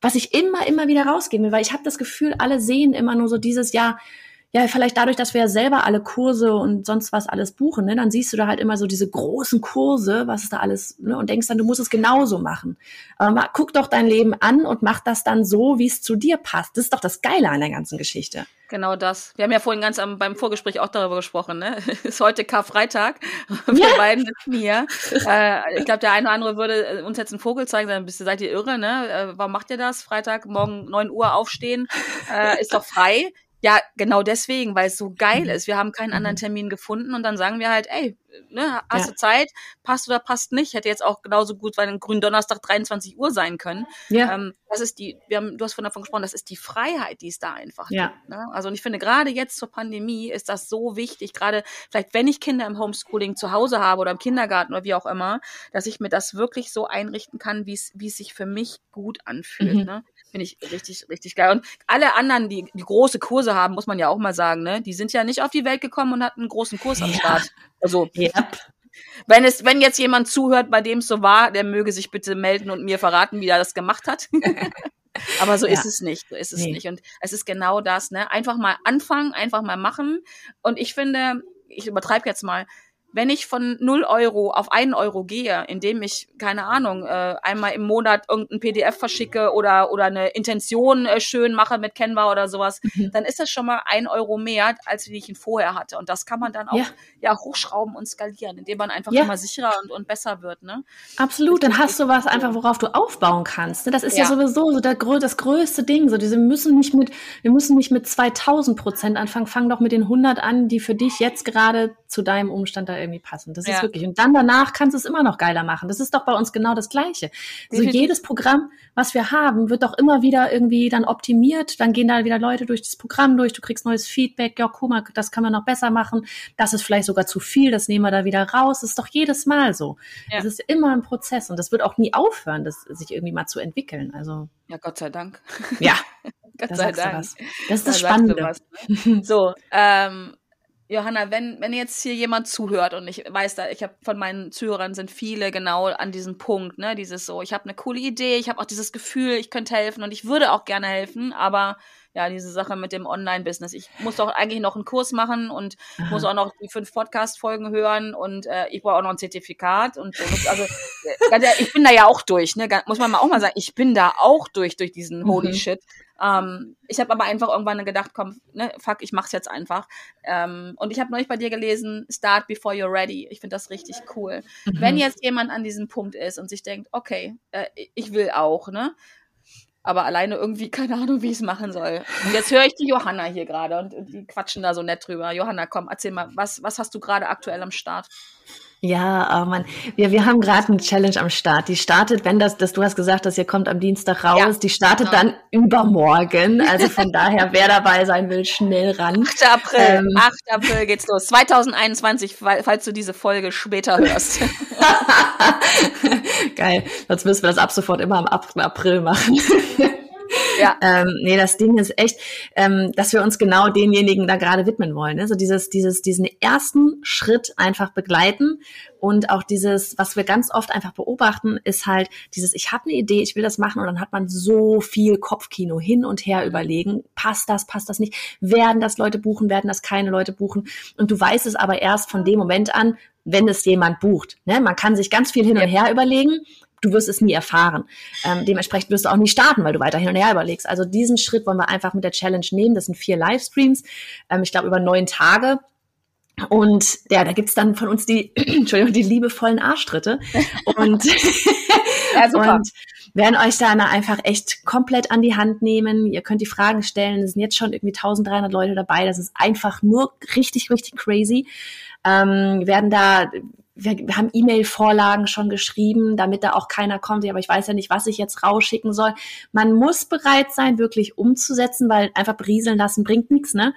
was ich immer, immer wieder rausgebe, weil ich habe das Gefühl, alle sehen immer nur so dieses Jahr, ja, vielleicht dadurch, dass wir ja selber alle Kurse und sonst was alles buchen, ne, dann siehst du da halt immer so diese großen Kurse, was ist da alles, ne, und denkst dann, du musst es genauso machen. Aber mal, guck doch dein Leben an und mach das dann so, wie es zu dir passt. Das ist doch das Geile an der ganzen Geschichte. Genau das. Wir haben ja vorhin ganz am, beim Vorgespräch auch darüber gesprochen, ne? [LAUGHS] Ist heute Karfreitag. [LAUGHS] Wir ja. beiden sitzen hier. Äh, ich glaube, der eine oder andere würde äh, uns jetzt einen Vogel zeigen, dann bist du, seid ihr irre, ne? Äh, warum macht ihr das? Freitag, morgen neun Uhr aufstehen, äh, ist doch frei Ja, genau deswegen, weil es so geil mhm. ist. Wir haben keinen anderen Mhm. Termin gefunden und dann sagen wir halt, ey, ne, hast Ja. du Zeit, passt oder passt nicht. Hätte jetzt auch genauso gut bei einem grünen Donnerstag 23 Uhr sein können. Ja. Ähm, das ist die, wir haben, du hast von davon gesprochen, das ist die Freiheit, die es da einfach Ja. gibt. Ne? Also und ich finde, gerade jetzt zur Pandemie ist das so wichtig, gerade vielleicht, wenn ich Kinder im Homeschooling zu Hause habe oder im Kindergarten oder wie auch immer, dass ich mir das wirklich so einrichten kann, wie es, wie es sich für mich gut anfühlt. Mhm. Ne? Finde ich richtig, richtig geil. Und alle anderen, die, die große Kurse haben, muss man ja auch mal sagen, ne? Die sind ja nicht auf die Welt gekommen und hatten einen großen Kurs am Ja. Start. Also, Yep. wenn es, wenn jetzt jemand zuhört, bei dem es so war, der möge sich bitte melden und mir verraten, wie er das gemacht hat. [LAUGHS] Aber so Ja. ist es nicht. So ist es Nee. nicht. Und es ist genau das, ne? Einfach mal anfangen, einfach mal machen. Und ich finde, ich übertreibe jetzt mal, wenn ich von 0 Euro auf 1 Euro gehe, indem ich, keine Ahnung, äh, einmal im Monat irgendein PDF verschicke oder, oder eine Intention äh, schön mache mit Canva oder sowas, Mhm. dann ist das schon mal ein Euro mehr, als wie ich ihn vorher hatte. Und das kann man dann auch Ja. ja. hochschrauben und skalieren, indem man einfach Ja. immer sicherer und, und besser wird. Ne? Absolut, dann hast du was einfach, worauf du aufbauen kannst. ne? Das ist ja, Ja. sowieso so der, das größte Ding. So, diese müssen nicht mit, wir müssen nicht mit 2000 Prozent anfangen. Fang doch mit den 100 an, die für dich jetzt gerade zu deinem Umstand da irgendwie passen. Das ist Ja. wirklich. Und dann danach kannst du es immer noch geiler machen. Das ist doch bei uns genau das Gleiche. So jedes Programm, was wir haben, wird doch immer wieder irgendwie dann optimiert. Dann gehen da wieder Leute durch das Programm durch. Du kriegst neues Feedback. Ja, guck mal, das kann man noch besser machen. Das ist vielleicht sogar zu viel. Das nehmen wir da wieder raus. Das ist doch jedes Mal so. Ja. Das ist immer ein Prozess und das wird auch nie aufhören, das sich irgendwie mal zu entwickeln. Also Ja, Gott sei Dank. ja, [LAUGHS] Gott da sei Dank. was. Das ist Da das Spannende. was, ne? So, ähm, Johanna, wenn, wenn jetzt hier jemand zuhört und ich weiß da, ich habe von meinen Zuhörern sind viele genau an diesem Punkt, ne, dieses so, ich habe eine coole Idee, ich habe auch dieses Gefühl, ich könnte helfen und ich würde auch gerne helfen, aber ja, diese Sache mit dem Online-Business. Ich muss doch eigentlich noch einen Kurs machen und Aha. muss auch noch die fünf Podcast-Folgen hören und äh, ich brauche auch noch ein Zertifikat und so. Also äh, ich bin da ja auch durch, ne? Muss man mal auch mal sagen, ich bin da auch durch durch diesen Holy Mhm. Shit. Ähm, ich habe aber einfach irgendwann gedacht, komm, ne, fuck, ich mach's jetzt einfach. Ähm, und ich habe neulich bei dir gelesen, start before you're ready. Ich finde das richtig cool. Mhm. Wenn jetzt jemand an diesem Punkt ist und sich denkt, okay, äh, ich will auch, ne? Aber alleine irgendwie [LAUGHS] keine Ahnung, wie ich es machen soll. Und jetzt höre ich die Johanna hier gerade und, und die quatschen da so nett drüber. Johanna, komm, erzähl mal, was, was hast du gerade aktuell am Start? Ja, oh Mann. Wir, wir haben gerade eine Challenge am Start. Die startet, wenn das, das du hast gesagt, dass ihr kommt am Dienstag raus, Ja, die startet genau. dann übermorgen. Also von [LAUGHS] daher, wer dabei sein will, schnell ran. 8. April, Ähm. 8. April geht's los. 2021, fall- falls du diese Folge später hörst. [LAUGHS] Geil. Sonst müssen wir das ab sofort immer am 8. April machen. [LAUGHS] Ja. [LAUGHS] Ähm, nee, das Ding ist echt, ähm, dass wir uns genau denjenigen da gerade widmen wollen. Ne? So dieses, dieses, diesen ersten Schritt einfach begleiten und auch dieses, was wir ganz oft einfach beobachten, ist halt dieses, ich habe eine Idee, ich will das machen und dann hat man so viel Kopfkino hin und her überlegen, passt das, passt das nicht, werden das Leute buchen, werden das keine Leute buchen und du weißt es aber erst von dem Moment an, wenn es jemand bucht. Ne? Man kann sich ganz viel hin und her überlegen, du wirst es nie erfahren. Ähm, dementsprechend wirst du auch nie starten, weil du weiter hin und her überlegst. Also diesen Schritt wollen wir einfach mit der Challenge nehmen. Das sind vier Livestreams, ähm, ich glaube über neun Tage. Und ja, da gibt's dann von uns die, [CLEARS THROAT] Entschuldigung, die liebevollen Arschtritte. Und, [LAUGHS] Ja, und werden euch da einfach echt komplett an die Hand nehmen. Ihr könnt die Fragen stellen. Es sind jetzt schon irgendwie 1300 Leute dabei. Das ist einfach nur richtig, richtig crazy. Ähm, werden da wir, wir haben E-Mail-Vorlagen schon geschrieben, damit da auch keiner kommt, aber ich weiß ja nicht, was ich jetzt rausschicken soll. Man muss bereit sein, wirklich umzusetzen, weil einfach berieseln lassen bringt nichts, ne?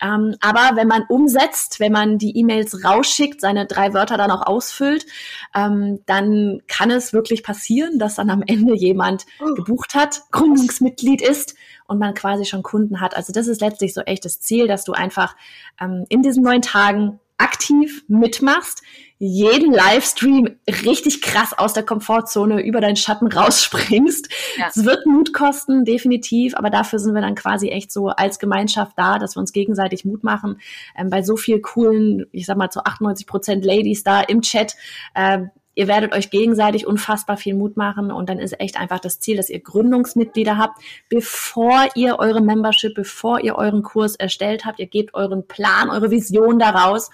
Ähm, aber wenn man umsetzt, wenn man die E-Mails rausschickt, seine drei Wörter dann auch ausfüllt, ähm, dann kann es wirklich passieren, dass dann am Ende jemand gebucht hat, Gründungsmitglied ist und man quasi schon Kunden hat. Also das ist letztlich so echt das Ziel, dass du einfach ähm, in diesen neun Tagen aktiv mitmachst, jeden Livestream richtig krass aus der Komfortzone über deinen Schatten rausspringst. Ja. Es wird Mut kosten, definitiv, aber dafür sind wir dann quasi echt so als Gemeinschaft da, dass wir uns gegenseitig Mut machen. Ähm, bei so viel coolen, ich sag mal zu 98 Prozent Ladies da im Chat, äh, Ihr werdet euch gegenseitig unfassbar viel Mut machen und dann ist echt einfach das Ziel, dass ihr Gründungsmitglieder habt, bevor ihr eure Membership, bevor ihr euren Kurs erstellt habt. Ihr gebt euren Plan, eure Vision daraus.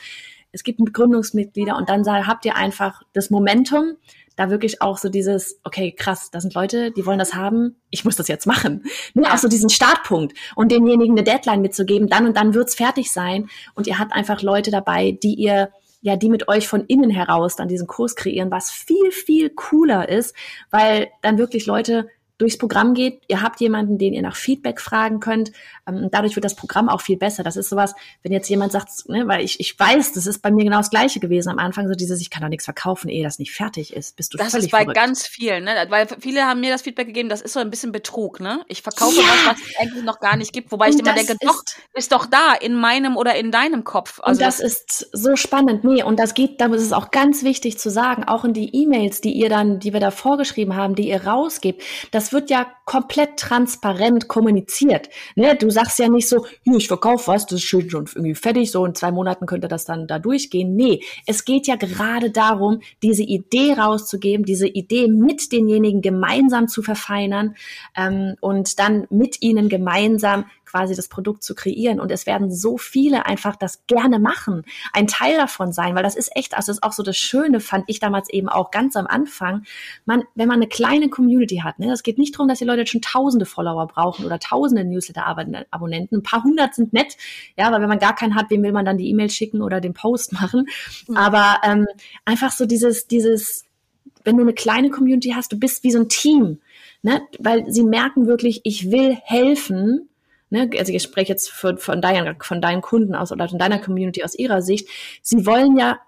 Es gibt Gründungsmitglieder und dann habt ihr einfach das Momentum, da wirklich auch so dieses, okay, krass, da sind Leute, die wollen das haben, ich muss das jetzt machen. Nur ja. auch so diesen Startpunkt und denjenigen eine Deadline mitzugeben, dann und dann wird's fertig sein und ihr habt einfach Leute dabei, die ihr ja, die mit euch von innen heraus dann diesen Kurs kreieren, was viel, viel cooler ist, weil dann wirklich Leute durchs Programm geht. Ihr habt jemanden, den ihr nach Feedback fragen könnt. Ähm, dadurch wird das Programm auch viel besser. Das ist sowas, wenn jetzt jemand sagt, ne, weil ich, ich weiß, das ist bei mir genau das Gleiche gewesen am Anfang, so dieses, ich kann doch nichts verkaufen, ehe das nicht fertig ist. Bist du das völlig ist bei verrückt. ganz vielen, ne? weil viele haben mir das Feedback gegeben, das ist so ein bisschen Betrug. Ne? Ich verkaufe ja. was, was es eigentlich noch gar nicht gibt, wobei Und ich immer denke, doch, ist doch da in meinem oder in deinem Kopf. Also und das, das ist so spannend. Nee, und das geht, da ist es auch ganz wichtig zu sagen, auch in die E-Mails, die ihr dann, die wir da vorgeschrieben haben, die ihr rausgebt, das wird ja komplett transparent kommuniziert. Ne? Du sagst ja nicht so, ich verkaufe was, das ist schön schon irgendwie fertig, so in zwei Monaten könnte das dann da durchgehen. Nee, es geht ja gerade darum, diese Idee rauszugeben, diese Idee mit denjenigen gemeinsam zu verfeinern ähm, und dann mit ihnen gemeinsam quasi das Produkt zu kreieren. Und es werden so viele einfach das gerne machen, ein Teil davon sein, weil das ist echt, also das ist auch so das Schöne, fand ich damals eben auch ganz am Anfang. Man, wenn man eine kleine Community hat, ne, das geht nicht darum, dass die Leute jetzt schon tausende Follower brauchen oder tausende Newsletter-Abonnenten. Ein paar hundert sind nett, ja, weil wenn man gar keinen hat, wem will man dann die E-Mail schicken oder den Post machen? Mhm. Aber ähm, einfach so dieses, dieses, wenn du eine kleine Community hast, du bist wie so ein Team, ne? weil sie merken wirklich, ich will helfen ne, also ich spreche jetzt von, von, deinen, von deinen Kunden aus oder von deiner Community aus ihrer Sicht, sie wollen ja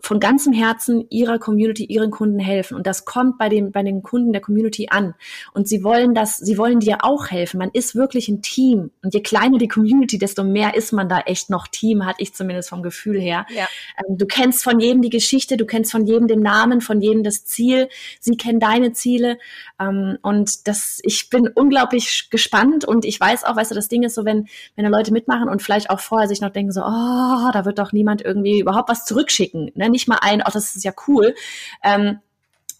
von ganzem Herzen ihrer Community, ihren Kunden helfen. Und das kommt bei den, bei den Kunden der Community an. Und sie wollen das, sie wollen dir auch helfen. Man ist wirklich ein Team. Und je kleiner die Community, desto mehr ist man da echt noch Team, hatte ich zumindest vom Gefühl her. Ja. Ähm, du kennst von jedem die Geschichte, du kennst von jedem den Namen, von jedem das Ziel. Sie kennen deine Ziele. Ähm, und das, ich bin unglaublich gespannt und ich weiß auch, weißt du, das Ding ist so, wenn, wenn da Leute mitmachen und vielleicht auch vorher sich noch denken so, oh, da wird doch niemand irgendwie überhaupt was zurückschicken schicken. Ne? Nicht mal ein, ach, das ist ja cool. Ähm,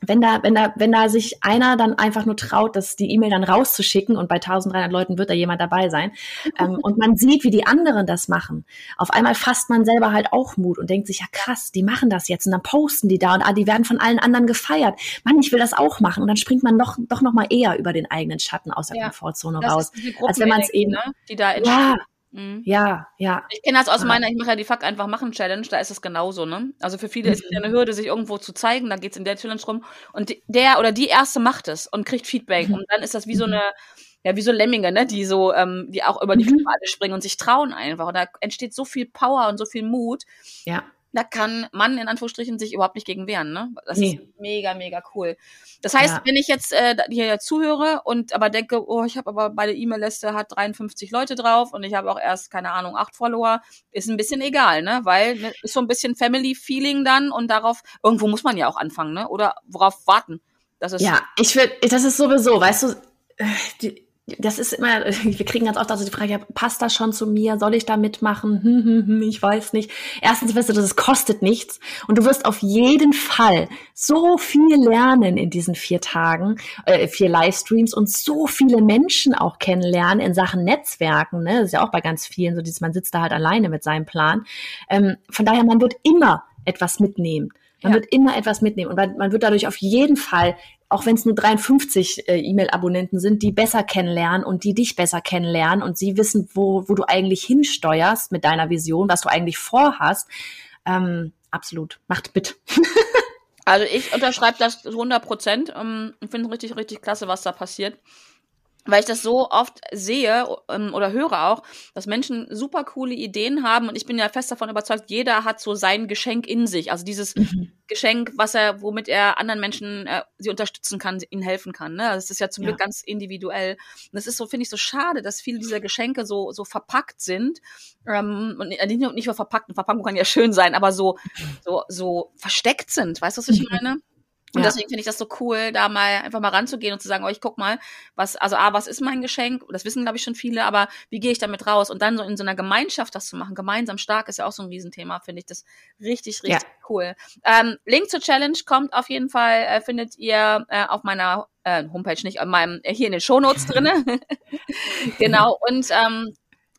wenn da, wenn da, wenn da sich einer dann einfach nur traut, das die E-Mail dann rauszuschicken und bei 1300 Leuten wird da jemand dabei sein ähm, [LAUGHS] und man sieht, wie die anderen das machen, auf einmal fasst man selber halt auch Mut und denkt sich, ja krass, die machen das jetzt und dann posten die da und ah, die werden von allen anderen gefeiert. Mann, ich will das auch machen und dann springt man doch, doch noch mal eher über den eigenen Schatten aus der ja, Komfortzone raus, als wenn man es eben, ne? die da ja, Mhm. Ja, ja. Ich kenne das aus meiner, ich mache ja die Fuck einfach machen Challenge, da ist es genauso, ne? Also für viele mhm. ist es ja eine Hürde, sich irgendwo zu zeigen, da geht's in der Challenge rum und der oder die erste macht es und kriegt Feedback mhm. und dann ist das wie so mhm. eine, ja, wie so Lemminge, ne? Die so, ähm, die auch über die mhm. springen und sich trauen einfach und da entsteht so viel Power und so viel Mut. Ja da kann man in Anführungsstrichen sich überhaupt nicht gegen wehren. Ne? Das nee. ist mega, mega cool. Das heißt, ja. wenn ich jetzt äh, hier zuhöre und aber denke, oh, ich habe aber bei der E-Mail-Liste hat 53 Leute drauf und ich habe auch erst, keine Ahnung, acht Follower, ist ein bisschen egal, ne? Weil ne, ist so ein bisschen Family-Feeling dann und darauf, irgendwo muss man ja auch anfangen, ne? Oder worauf warten. Das ist ja, ich würde, das ist sowieso, weißt du, äh, die, das ist immer, [LAUGHS] wir kriegen ganz oft also die Frage, ja, passt das schon zu mir? Soll ich da mitmachen? [LAUGHS] Hm, hm, hm, ich weiß nicht. Erstens wirst du, das kostet nichts und du wirst auf jeden Fall so viel lernen in diesen vier Tagen, äh, vier Livestreams und so viele Menschen auch kennenlernen in Sachen Netzwerken. Ne? Das ist ja auch bei ganz vielen so, dieses, man sitzt da halt alleine mit seinem Plan. Ähm, von daher, man wird immer etwas mitnehmen. Man ja. wird immer etwas mitnehmen und man, man wird dadurch auf jeden Fall auch wenn es nur 53 äh, E-Mail-Abonnenten sind, die besser kennenlernen und die dich besser kennenlernen und sie wissen, wo, wo du eigentlich hinsteuerst mit deiner Vision, was du eigentlich vorhast. Ähm, absolut. Macht mit. [LAUGHS] also ich unterschreibe das 100 Prozent. Ähm, finde richtig, richtig klasse, was da passiert weil ich das so oft sehe ähm, oder höre auch, dass Menschen super coole Ideen haben und ich bin ja fest davon überzeugt, jeder hat so sein Geschenk in sich, also dieses mhm. Geschenk, was er, womit er anderen Menschen äh, sie unterstützen kann, ihnen helfen kann. Ne? Das ist ja zum ja. Glück ganz individuell. Und das ist so, finde ich, so schade, dass viele dieser Geschenke so so verpackt sind ähm, und nicht nur, nicht nur verpackt. Eine Verpackung kann ja schön sein, aber so so so versteckt sind. Weißt du, was ich mhm. meine? Und ja. deswegen finde ich das so cool, da mal einfach mal ranzugehen und zu sagen, oh, ich guck mal, was, also A, was ist mein Geschenk? Das wissen, glaube ich, schon viele, aber wie gehe ich damit raus? Und dann so in so einer Gemeinschaft das zu machen, gemeinsam stark ist ja auch so ein Riesenthema, finde ich das richtig, richtig ja. cool. Ähm, Link zur Challenge kommt auf jeden Fall, äh, findet ihr äh, auf meiner äh, Homepage nicht, auf meinem, äh, hier in den Shownotes drinne. [LAUGHS] genau. Und ähm,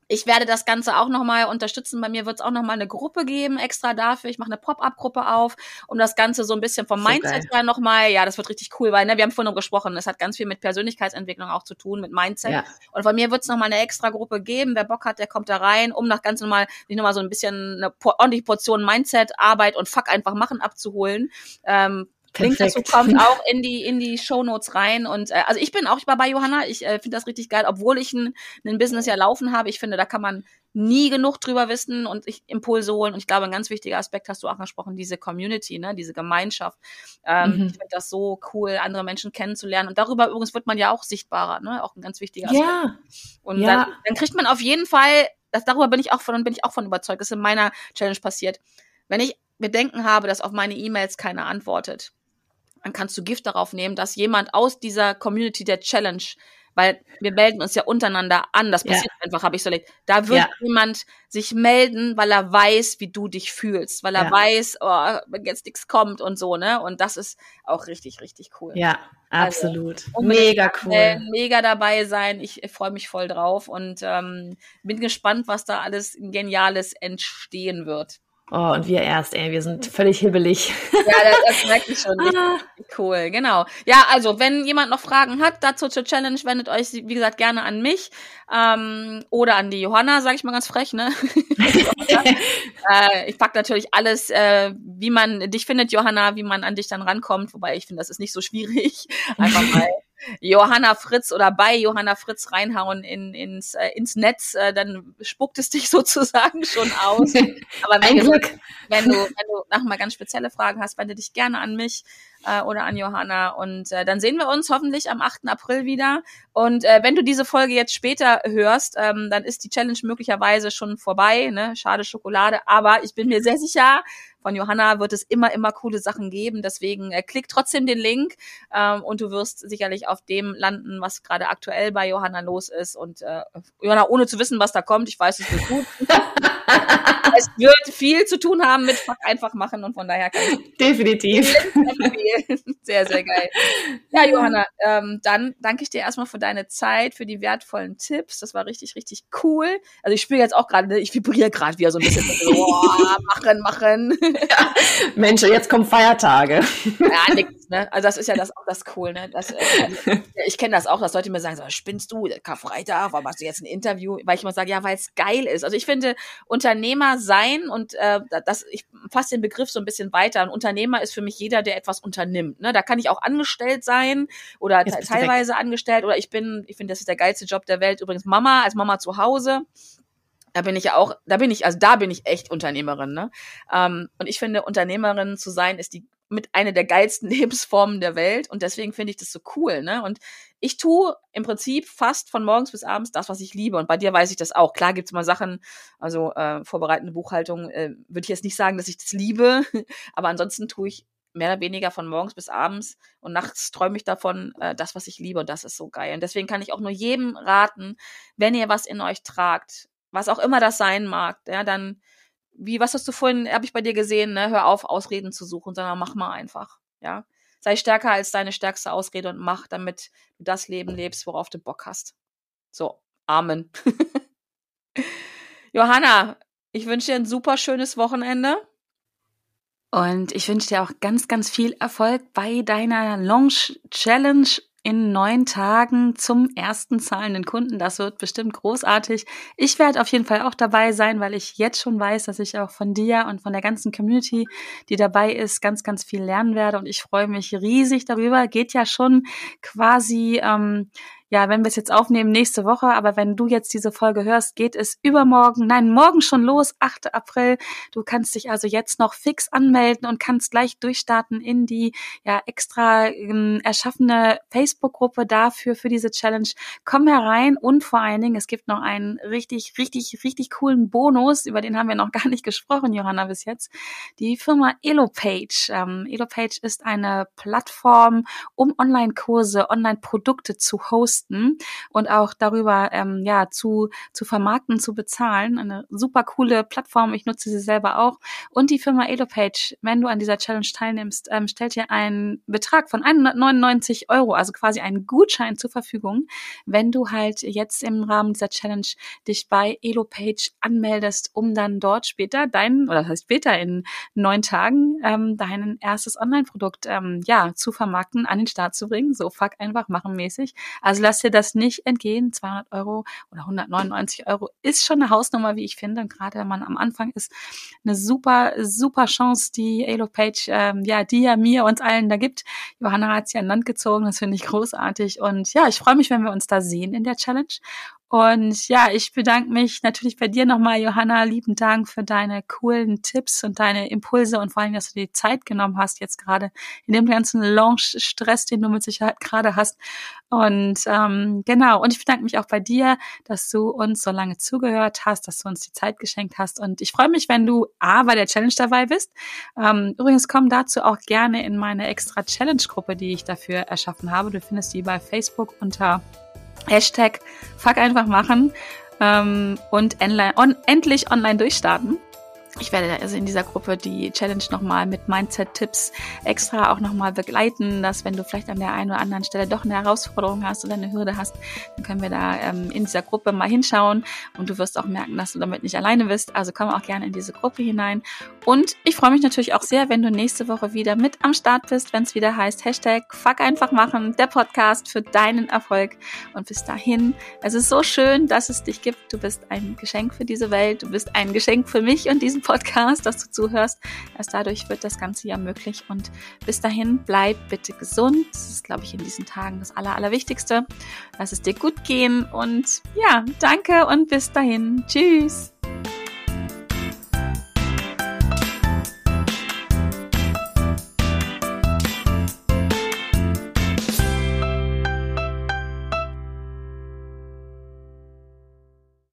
ich werde das Ganze auch nochmal unterstützen. Bei mir wird es auch nochmal eine Gruppe geben, extra dafür. Ich mache eine Pop-up-Gruppe auf, um das Ganze so ein bisschen vom so Mindset her nochmal. Ja, das wird richtig cool, weil ne, wir haben vorhin noch gesprochen, es hat ganz viel mit Persönlichkeitsentwicklung auch zu tun, mit Mindset. Ja. Und von mir wird es nochmal eine extra Gruppe geben. Wer Bock hat, der kommt da rein, um nach ganz normal, nicht nochmal so ein bisschen eine ordentliche Portion Mindset, Arbeit und Fuck einfach machen abzuholen. Ähm, Link dazu kommt [LAUGHS] auch in die in die Show Notes rein und äh, also ich bin auch bei Johanna. Ich äh, finde das richtig geil, obwohl ich ein, ein Business ja laufen habe. Ich finde, da kann man nie genug drüber wissen und ich Impulse holen. Und ich glaube, ein ganz wichtiger Aspekt hast du auch angesprochen, diese Community, ne, diese Gemeinschaft. Ähm, mhm. Ich finde das so cool, andere Menschen kennenzulernen. Und darüber übrigens wird man ja auch sichtbarer, ne? Auch ein ganz wichtiger Aspekt. Ja. Und ja. Dann, dann kriegt man auf jeden Fall, das, darüber bin ich auch von, bin ich auch von überzeugt, das ist in meiner Challenge passiert. Wenn ich Bedenken habe, dass auf meine E-Mails keiner antwortet, dann kannst du Gift darauf nehmen, dass jemand aus dieser Community der Challenge, weil wir melden uns ja untereinander an, das passiert ja. einfach, habe ich so erlebt. Da wird ja. jemand sich melden, weil er weiß, wie du dich fühlst, weil er ja. weiß, oh, wenn jetzt nichts kommt und so, ne? Und das ist auch richtig, richtig cool. Ja, also, absolut. Also, mega cool. Mega dabei sein. Ich, ich freue mich voll drauf und ähm, bin gespannt, was da alles Geniales entstehen wird. Oh, und wir erst, ey, wir sind völlig hibbelig. Ja, das, das merke ich schon. [LAUGHS] Ah. Cool, genau. Ja, also, wenn jemand noch Fragen hat dazu zur Challenge, wendet euch, wie gesagt, gerne an mich ähm, oder an die Johanna, sage ich mal ganz frech, ne? [LAUGHS] äh, ich pack natürlich alles, äh, wie man dich findet, Johanna, wie man an dich dann rankommt, wobei ich finde, das ist nicht so schwierig. Einfach mal Johanna Fritz oder bei Johanna Fritz reinhauen in, ins, äh, ins Netz, äh, dann spuckt es [LAUGHS] dich sozusagen schon aus. Aber wenn, du, wenn du, wenn du nach mal ganz spezielle Fragen hast, wende dich gerne an mich äh, oder an Johanna. Und äh, dann sehen wir uns hoffentlich am 8. April wieder. Und äh, wenn du diese Folge jetzt später hörst, ähm, dann ist die Challenge möglicherweise schon vorbei. Ne? Schade Schokolade. Aber ich bin mir sehr sicher, von Johanna wird es immer, immer coole Sachen geben. Deswegen äh, klick trotzdem den Link ähm, und du wirst sicherlich auf dem landen, was gerade aktuell bei Johanna los ist. Und äh, Johanna, ohne zu wissen, was da kommt, ich weiß, es wird gut. [LAUGHS] es wird viel zu tun haben mit einfach machen und von daher kann ich definitiv sehr sehr geil. Ja, Johanna, ähm, dann danke ich dir erstmal für deine Zeit, für die wertvollen Tipps. Das war richtig richtig cool. Also ich spüre jetzt auch gerade, ne, ich vibriere gerade wieder so ein bisschen. [LAUGHS] Boah, machen, machen. Ja. Mensch, jetzt kommen Feiertage. Ja, nix, ne? Also das ist ja das auch das cool, ne? Das, äh, ich kenne das auch, dass Leute mir sagen, so, spinnst du, Karfreitag, warum machst du jetzt ein Interview? Weil ich immer sage, ja, weil es geil ist. Also ich finde Unternehmer sein und äh, das, ich fasse den Begriff so ein bisschen weiter. Ein Unternehmer ist für mich jeder, der etwas unternimmt. Ne? Da kann ich auch angestellt sein oder teilweise angestellt oder ich bin, ich finde, das ist der geilste Job der Welt. Übrigens Mama, als Mama zu Hause. Da bin ich ja auch, da bin ich, also da bin ich echt Unternehmerin, ne? Ähm, und ich finde, Unternehmerin zu sein, ist die mit einer der geilsten [LAUGHS] Lebensformen der Welt und deswegen finde ich das so cool, ne? Und ich tue im Prinzip fast von morgens bis abends das, was ich liebe. Und bei dir weiß ich das auch. Klar gibt's mal Sachen, also äh, vorbereitende Buchhaltung, äh, würde ich jetzt nicht sagen, dass ich das liebe, [LAUGHS] aber ansonsten tue ich mehr oder weniger von morgens bis abends und nachts träume ich davon, äh, das, was ich liebe und das ist so geil. Und deswegen kann ich auch nur jedem raten, wenn ihr was in euch tragt, was auch immer das sein mag, ja, dann wie, was hast du vorhin, habe ich bei dir gesehen, ne? Hör auf, Ausreden zu suchen, sondern mach mal einfach, ja. Sei stärker als deine stärkste Ausrede und mach, damit du das Leben lebst, worauf du Bock hast. So, Amen. [LAUGHS] Johanna, ich wünsche dir ein super schönes Wochenende. Und ich wünsche dir auch ganz, ganz viel Erfolg bei deiner Launch Challenge in neun Tagen zum ersten zahlenden Kunden. Das wird bestimmt großartig. Ich werde auf jeden Fall auch dabei sein, weil ich jetzt schon weiß, dass ich auch von dir und von der ganzen Community, die dabei ist, ganz, ganz viel lernen werde. Und ich freue mich riesig darüber. Geht ja schon quasi ähm, ja, wenn wir es jetzt aufnehmen, nächste Woche, aber wenn du jetzt diese Folge hörst, geht es übermorgen, nein, morgen schon los, 8. April. Du kannst dich also jetzt noch fix anmelden und kannst gleich durchstarten in die ja extra ähm, erschaffene Facebook-Gruppe dafür, für diese Challenge. Komm herein und vor allen Dingen, es gibt noch einen richtig, richtig, richtig coolen Bonus, über den haben wir noch [LAUGHS] gar nicht gesprochen, Johanna, bis jetzt. Die Firma Elopage. Ähm, Elopage ist eine Plattform, um Online-Kurse, Online-Produkte zu hosten posten und auch darüber ähm, ja zu zu vermarkten, zu bezahlen. Eine super coole Plattform. Ich nutze sie selber auch. Und die Firma Elopage, wenn du an dieser Challenge teilnimmst, ähm, stellt dir einen Betrag von 199 Euro, also quasi einen Gutschein zur Verfügung, wenn du halt jetzt im Rahmen dieser Challenge dich bei Elopage anmeldest, um dann dort später dein, oder das heißt später in neun Tagen, ähm, dein erstes Online-Produkt ähm, ja zu vermarkten, an den Start zu bringen. So fuck einfach machen mäßig. Also lass dir das nicht entgehen. 200 Euro oder 199 Euro ist schon eine Hausnummer, wie ich finde. Und gerade wenn man am Anfang ist, eine super, super Chance, die Elopage, ähm, ja, die ja mir uns allen da gibt. Johanna hat sie an Land gezogen. Das finde ich großartig. Und ja, ich freue mich, wenn wir uns da sehen in der Challenge. Und ja, ich bedanke mich natürlich bei dir nochmal, Johanna. Lieben Dank für deine coolen Tipps und deine Impulse und vor allem, dass du dir die Zeit genommen hast, jetzt gerade in dem ganzen Launch-Stress, den du mit Sicherheit gerade hast. Und ähm, genau, und ich bedanke mich auch bei dir, dass du uns so lange zugehört hast, dass du uns die Zeit geschenkt hast. Und ich freue mich, wenn du A bei der Challenge dabei bist. Ähm, übrigens komm dazu auch gerne in meine extra Challenge-Gruppe, die ich dafür erschaffen habe. Du findest die bei Facebook unter Hashtag Fuck einfach machen ähm, und on, endlich online durchstarten. Ich werde also in dieser Gruppe die Challenge nochmal mit Mindset-Tipps extra auch nochmal begleiten, dass wenn du vielleicht an der einen oder anderen Stelle doch eine Herausforderung hast oder eine Hürde hast, dann können wir da ähm, in dieser Gruppe mal hinschauen und du wirst auch merken, dass du damit nicht alleine bist. Also komm auch gerne in diese Gruppe hinein. Und ich freue mich natürlich auch sehr, wenn du nächste Woche wieder mit am Start bist, wenn es wieder heißt Hashtag Fuck einfach machen, der Podcast für deinen Erfolg. Und bis dahin, es ist so schön, dass es dich gibt. Du bist ein Geschenk für diese Welt, du bist ein Geschenk für mich und diesen Podcast, dass du zuhörst. Erst dadurch wird das Ganze ja möglich. Und bis dahin, bleib bitte gesund. Das ist, glaube ich, in diesen Tagen das Aller, Allerwichtigste. Lass es dir gut gehen. Und ja, danke und bis dahin. Tschüss.